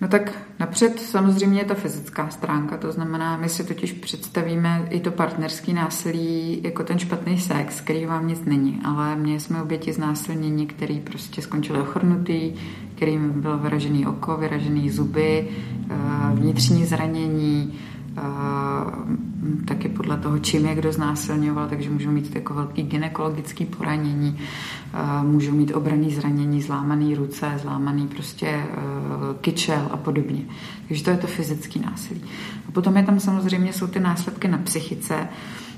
No tak napřed samozřejmě je ta fyzická stránka, to znamená, my si totiž představíme i to partnerský násilí jako ten špatný sex, který vám nic není, ale měli jsme oběti znásilnění, který prostě skončili ochrnutý, kterým bylo vyražený oko, vyražený zuby, eh, vnitřní zranění, taky podle toho, čím je kdo znásilňoval, takže můžou mít jako velký gynekologický poranění, můžou mít obraný zranění, zlámaný ruce, zlámaný prostě e, kyčel a podobně. Takže to je to fyzický násilí. A potom je tam samozřejmě jsou ty následky na psychice,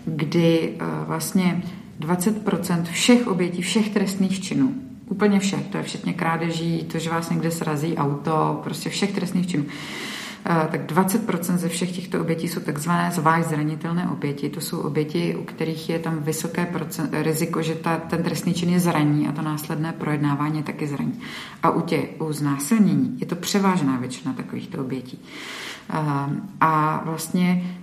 kdy e, vlastně 20% všech obětí, všech trestných činů, úplně všech, to je včetně krádeží, to, že vás někde srazí auto, prostě všech trestných činů, tak 20% ze všech těchto obětí jsou takzvané zvlášť zranitelné oběti. To jsou oběti, u kterých je tam vysoké procent, riziko, že ta, ten trestný čin je zraní a to následné projednávání je taky zraní. A u těch, u znásilnění je to převážná většina takovýchto obětí. A vlastně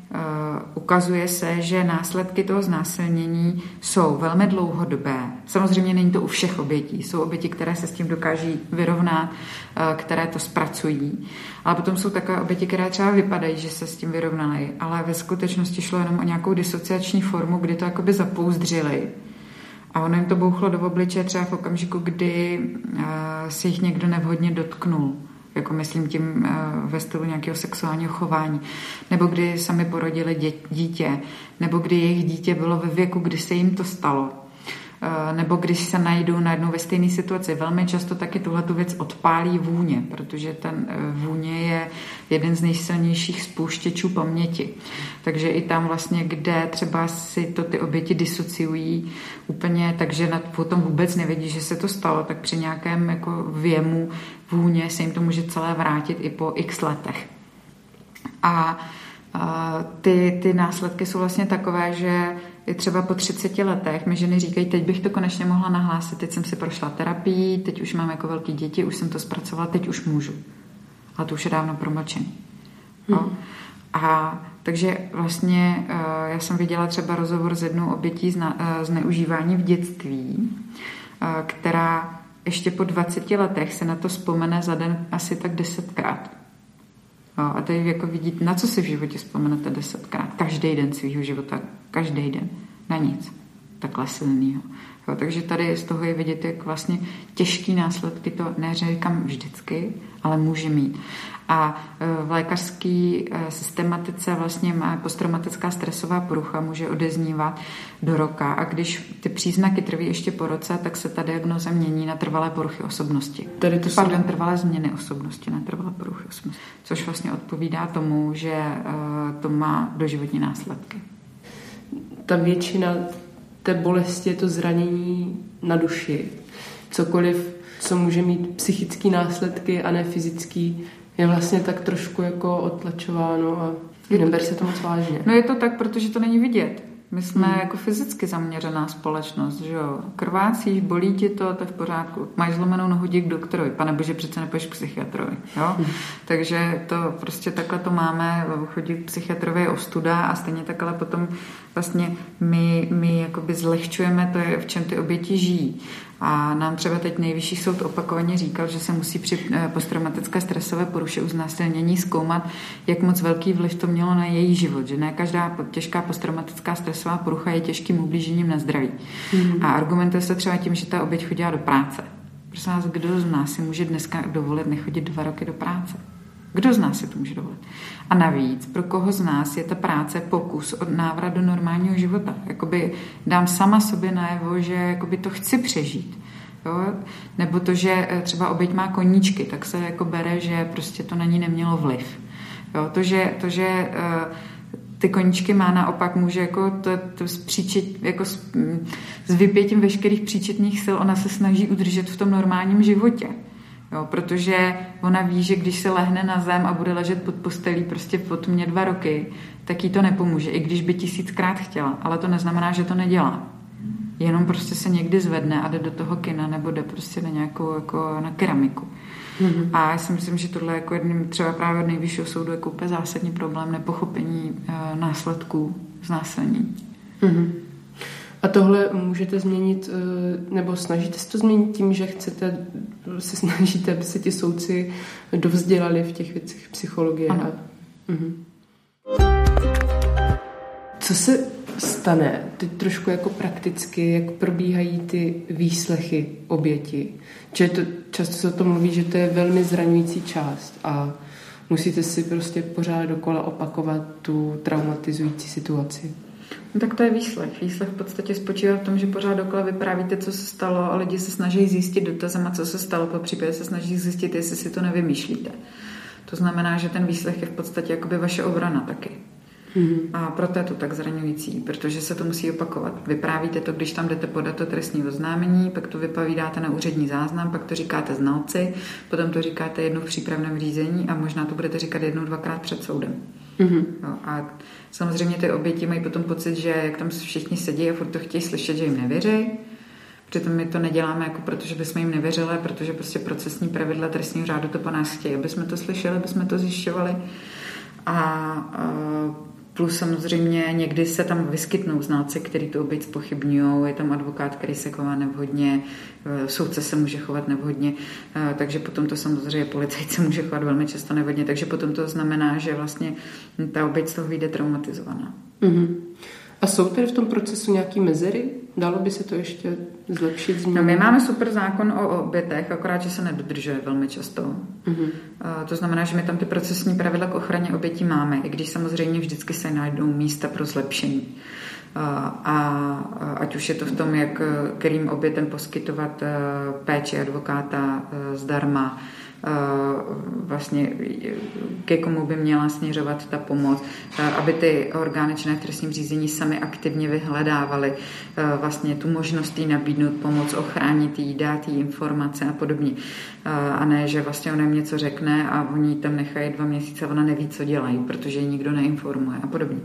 ukazuje se, že následky toho znásilnění jsou velmi dlouhodobé. Samozřejmě není to u všech obětí. Jsou oběti, které se s tím dokáží vyrovnat, které to zpracují. Ale potom jsou takové oběti, které třeba vypadají, že se s tím vyrovnaly, ale ve skutečnosti šlo jenom o nějakou disociační formu, kdy to jakoby zapouzdřili. A ono jim to bouchlo do obličeje třeba v okamžiku, kdy uh, si jich někdo nevhodně dotknul jako myslím tím eh, ve stylu nějakého sexuálního chování, nebo kdy sami porodili dítě, nebo kdy jejich dítě bylo ve věku, kdy se jim to stalo. Eh, nebo když se najdou najednou ve stejné situaci. Velmi často taky tuhle tu věc odpálí vůně, protože ten eh, vůně je jeden z nejsilnějších spouštěčů paměti. Takže i tam vlastně, kde třeba si to ty oběti disociují úplně, takže potom vůbec nevědí, že se to stalo, tak při nějakém jako věmu vůně se jim to může celé vrátit i po x letech. A ty, ty následky jsou vlastně takové, že je třeba po 30 letech mi ženy říkají, teď bych to konečně mohla nahlásit, teď jsem si prošla terapii, teď už mám jako velký děti, už jsem to zpracovala, teď už můžu. A to už je dávno promlčený. No. Hmm. A takže vlastně eh, já jsem viděla třeba rozhovor s jednou obětí eh, zneužívání v dětství, eh, která ještě po 20 letech se na to vzpomene za den asi tak desetkrát. A tady jako vidíte, na co si v životě vzpomenete desetkrát. Každý den svého života. Každý den. Na nic. Takhle silného. Jo, takže tady z toho je vidět, jak vlastně těžký následky to neříkám vždycky, ale může mít. A e, v lékařské e, systematice vlastně má posttraumatická stresová porucha může odeznívat do roka a když ty příznaky trví ještě po roce, tak se ta diagnoza mění na trvalé poruchy osobnosti. Tady to Pardon, jsou... trvalé změny osobnosti, na trvalé poruchy osobnosti. Což vlastně odpovídá tomu, že e, to má doživotní následky. Ta většina té bolesti je to zranění na duši. Cokoliv, co může mít psychické následky a ne fyzický, je vlastně tak trošku jako odtlačováno a neber se to moc vážně. No je to tak, protože to není vidět. My jsme hmm. jako fyzicky zaměřená společnost, že jo. Krvácíš, bolí ti to, to je v pořádku. Máš zlomenou nohu, dík doktorovi. Pane bože, přece nepůjdeš k psychiatrovi, jo. Hmm. Takže to prostě takhle to máme, chodí k psychiatrovi je ostuda a stejně tak, ale potom vlastně my, my jakoby zlehčujeme to, v čem ty oběti žijí. A nám třeba teď nejvyšší soud opakovaně říkal, že se musí při eh, posttraumatické stresové poruše uznásilnění zkoumat, jak moc velký vliv to mělo na její život. Že ne každá těžká posttraumatická stresová porucha je těžkým ublížením na zdraví. Mm. A argumentuje se třeba tím, že ta oběť chodila do práce. Prosím vás, kdo z nás si může dneska dovolit nechodit dva roky do práce? Kdo z nás si to může dovolit? A navíc, pro koho z nás je ta práce pokus od návrat do normálního života? Jakoby dám sama sobě najevo, že jakoby to chci přežít. Jo? Nebo to, že eh, třeba oběť má koníčky, tak se jako bere, že prostě to na ní nemělo vliv. Jo? To, že, to, že uh, ty koníčky má naopak, může jako to, to zpříčit, jako s, s vypětím veškerých příčetných sil, ona se snaží udržet v tom normálním životě. Jo, protože ona ví, že když se lehne na zem a bude ležet pod postelí prostě pod mě dva roky, tak jí to nepomůže, i když by tisíckrát chtěla. Ale to neznamená, že to nedělá. Jenom prostě se někdy zvedne a jde do toho kina nebo jde prostě na nějakou jako na keramiku. Mm-hmm. A já si myslím, že tohle je jako jedním třeba právě od nejvyššího soudu jako úplně zásadní problém nepochopení uh, následků znásilnění. Mm-hmm. A tohle můžete změnit, eh, nebo snažíte se to změnit tím, že chcete, se snažíte, aby se ti soudci dovzdělali v těch věcech psychologie. Ano. Mhm. Co se stane teď trošku jako prakticky, jak probíhají ty výslechy oběti? Čiže to, často se o tom mluví, že to je velmi zraňující část a musíte si prostě pořád dokola opakovat tu traumatizující situaci. No tak to je výslech. Výslech v podstatě spočívá v tom, že pořád dokola vyprávíte, co se stalo a lidi se snaží zjistit dotazem, co se stalo, po případě se snaží zjistit, jestli si to nevymýšlíte. To znamená, že ten výslech je v podstatě jakoby vaše obrana taky. Mm-hmm. A proto je to tak zraňující, protože se to musí opakovat. Vyprávíte to, když tam jdete podat to trestní oznámení, pak to vypovídáte na úřední záznam, pak to říkáte znalci, potom to říkáte jednou v přípravném řízení a možná to budete říkat jednou, dvakrát před soudem. Mm-hmm. No, a samozřejmě ty oběti mají potom pocit, že jak tam všichni sedí a furt to chtějí slyšet, že jim nevěří. Přitom my to neděláme jako protože bychom jim nevěřili, protože prostě procesní pravidla trestního řádu to po nás chtějí, aby jsme to slyšeli, aby jsme to zjišťovali. A, a Plus samozřejmě někdy se tam vyskytnou znalci, který tu oběť spochybňují, je tam advokát, který se chová nevhodně, e, soudce se může chovat nevhodně, e, takže potom to samozřejmě policajt se může chovat velmi často nevhodně, takže potom to znamená, že vlastně ta oběť z toho vyjde traumatizovaná. Mm-hmm. A jsou tedy v tom procesu nějaký mezery? Dalo by se to ještě zlepšit? Změnit? No, my máme super zákon o obětech, akorát, že se nedodržuje velmi často. Mm-hmm. To znamená, že my tam ty procesní pravidla k ochraně obětí máme, i když samozřejmě vždycky se najdou místa pro zlepšení. A ať už je to v tom, jak kterým obětem poskytovat e, péči advokáta e, zdarma, vlastně ke komu by měla směřovat ta pomoc, aby ty orgány činné v trestním řízení sami aktivně vyhledávaly vlastně tu možnost jí nabídnout pomoc, ochránit jí, dát jí informace a podobně. A ne, že vlastně ona něco řekne a oni tam nechají dva měsíce a ona neví, co dělají, protože ji nikdo neinformuje a podobně.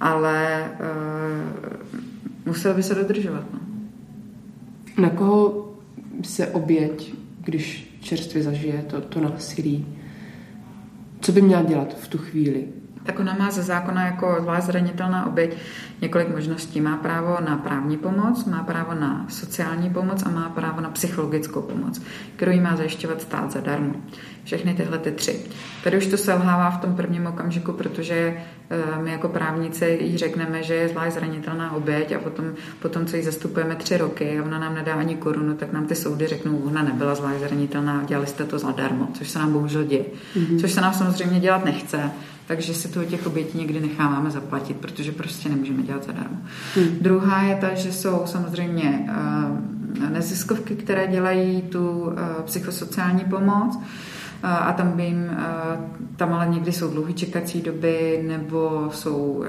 Ale uh, musel by se dodržovat. No. Na koho se oběť, když čerstvě zažije to, to násilí. Co by měla dělat v tu chvíli? Tak ona má ze zákona jako zvlášť zranitelná oběť několik možností. Má právo na právní pomoc, má právo na sociální pomoc a má právo na psychologickou pomoc, kterou jí má zajišťovat stát zadarmo. Všechny tyhle ty tři. Tady už to selhává v tom prvním okamžiku, protože eh, my jako právníci jí řekneme, že je zvlášť zranitelná oběť a potom, potom co ji zastupujeme tři roky a ona nám nedá ani korunu, tak nám ty soudy řeknou, ona nebyla zvlášť zranitelná, dělali jste to zadarmo, což se nám bohužel děje. Mm-hmm. Což se nám samozřejmě dělat nechce, takže si to těch obětí někdy necháváme zaplatit, protože prostě nemůžeme dělat zadarmo. Mm. Druhá je ta, že jsou samozřejmě uh, neziskovky, které dělají tu uh, psychosociální pomoc, a tam by jim, tam ale někdy jsou dlouhé čekací doby, nebo jsou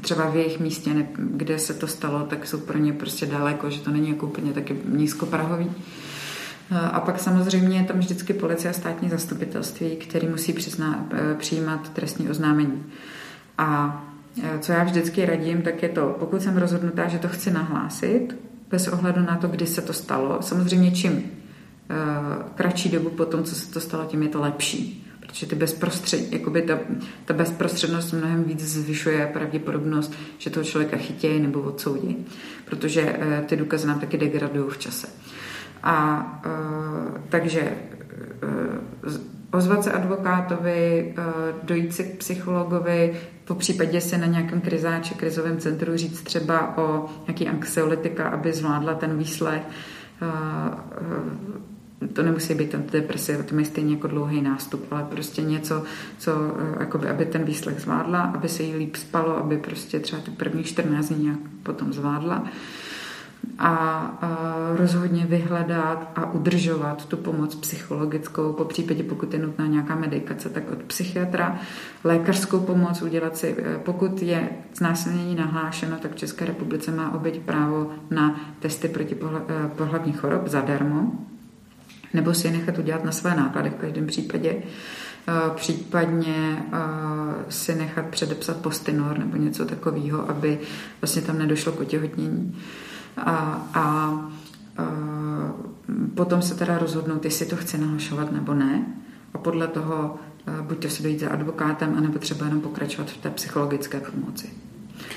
třeba v jejich místě, kde se to stalo, tak jsou pro ně prostě daleko, že to není jako úplně taky nízkoprahový. A pak samozřejmě je tam vždycky policie a státní zastupitelství, který musí přizná, e, přijímat trestní oznámení. A e, co já vždycky radím, tak je to, pokud jsem rozhodnutá, že to chci nahlásit, bez ohledu na to, kdy se to stalo, samozřejmě čím Eh, kratší dobu po tom, co se to stalo, tím je to lepší. Protože ty bezprostřed, jakoby ta, ta bezprostřednost mnohem víc zvyšuje pravděpodobnost, že toho člověka chytějí nebo odsoudí. Protože ty důkazy nám taky degradují v čase. A uh, takže uh, ozvat se advokátovi, dojít si k psychologovi, po případě se na nějakém krizáči, krizovém centru říct třeba o nějaký anxiolytika, aby zvládla ten výslech. To nemusí být deprese, to je stejně jako dlouhý nástup, ale prostě něco, co, jakoby, aby ten výslech zvládla, aby se jí líp spalo, aby prostě třeba ty první 14 dní nějak potom zvládla. a, a rozhodně vyhledat a udržovat tu pomoc psychologickou, po případě pokud je nutná nějaká medikace, tak od psychiatra, lékařskou pomoc udělat si, eh, pokud je znásilnění nahlášeno, tak v České republice má oběť právo na testy proti eh, pohlavní chorob zadarmo, nebo si je nechat udělat na své náklady v každém případě. Eh, případně si nechat předepsat postinor nebo něco takového, aby vlastně tam nedošlo k otěhotnění. A, a, eh, potom se teda rozhodnout, jestli to chci nahlašovat nebo ne. A podle toho buď to se dojít za advokátem, anebo třeba jenom pokračovat v té psychologické pomoci.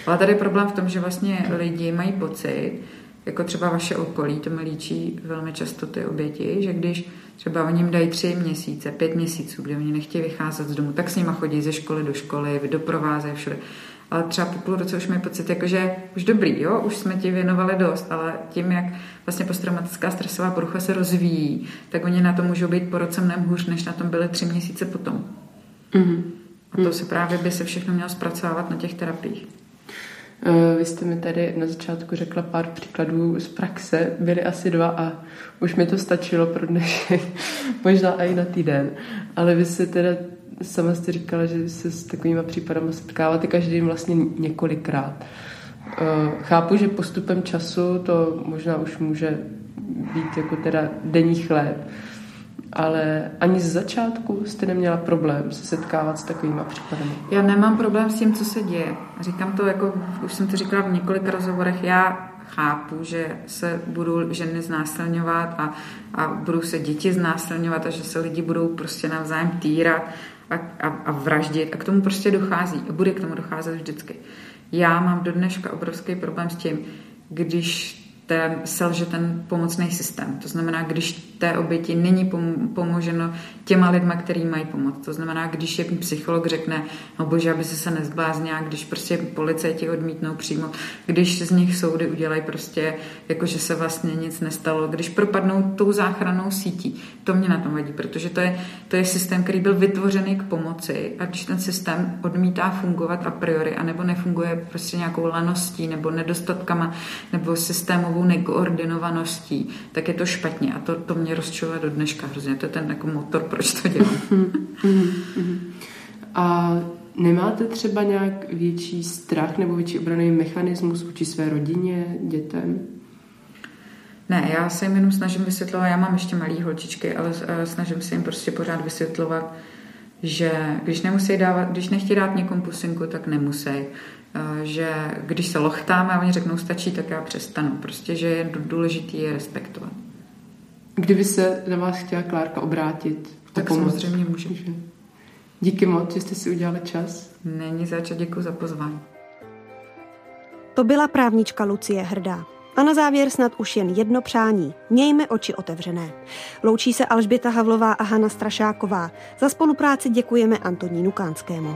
Ale tady je problém v tom, že vlastně lidi mají pocit, jako třeba vaše okolí, to mi líčí velmi často ty oběti, že když třeba oni jim dají tři měsíce, pět měsíců, kde oni nechtějí vycházet z domu, tak s nima chodí ze školy do školy, doprovázejí všude. Ale třeba po půl roce už mají pocit, jako, že už dobrý, jo, už jsme ti věnovali dost, ale tím, jak vlastně posttraumatická stresová porucha se rozvíjí, tak oni na to můžou být po roce mnohem hůř, než na tom byly tři měsíce potom. Mm-hmm. A to se právě by se všechno mělo zpracovávat na těch terapiích. Eh, vy jste mi tady na začátku řekla pár příkladů z praxe, byly asi dva a už mi to stačilo pro dnešek, možná i na týden. Ale vy se teda sama jste říkala, že se s takovými případami setkáváte každý vlastně několikrát. Eh, chápu, že postupem času to možná už může být jako teda denní chléb, ale ani z začátku jste neměla problém se setkávat s takovými případy. Já nemám problém s tím, co se děje. Říkám to, jako už jsem to říkala v několika rozhovorech, já chápu, že se budou ženy znásilňovat a, a budou se děti znásilňovat a že se lidi budou prostě navzájem týrat a, a, a vraždit a k tomu prostě dochází a bude k tomu docházet vždycky. Já mám do dneška obrovský problém s tím, když té, selže ten pomocný systém. To znamená, když té oběti není pomoženo těma lidma, který mají pomoc. To znamená, když je psycholog řekne, no bože, aby se se nezbláznila, když prostě policajti odmítnou přímo, když z nich soudy udělají prostě, jako že se vlastně nic nestalo, když propadnou tou záchranou sítí. To mě na tom vadí, protože to je, to je systém, který byl vytvořený k pomoci a když ten systém odmítá fungovat a priori, anebo nefunguje prostě nějakou laností nebo nedostatkama nebo systémovou nekoordinovaností, tak je to špatně a to, to mě rozčiluje do dneška hrozně. To je ten jako motor, proč to dělám. A nemáte třeba nějak větší strach nebo větší obraný mechanismus vůči své rodině, dětem? Ne, já se jim jenom snažím vysvětlovat, já mám ještě malý holčičky, ale eh, snažím se jim prostě pořád vysvětlovat, že když nemusí dávat, když nechtějí dát někomu pusinku, tak nemusí. Eh, že když se lochtáme a oni řeknou stačí, tak já přestanu. Prostě, že je důležitý je respektovat. Kdyby se na vás chtěla Klárka obrátit, tak pomoc. samozřejmě může. Díky moc, že jste si udělali čas. Není zač, děkuji za pozvání. To byla právnička Lucie Hrdá. A na závěr snad už jen jedno přání. Mějme oči otevřené. Loučí se Alžběta Havlová a Hana Strašáková. Za spolupráci děkujeme Antonínu Kánskému.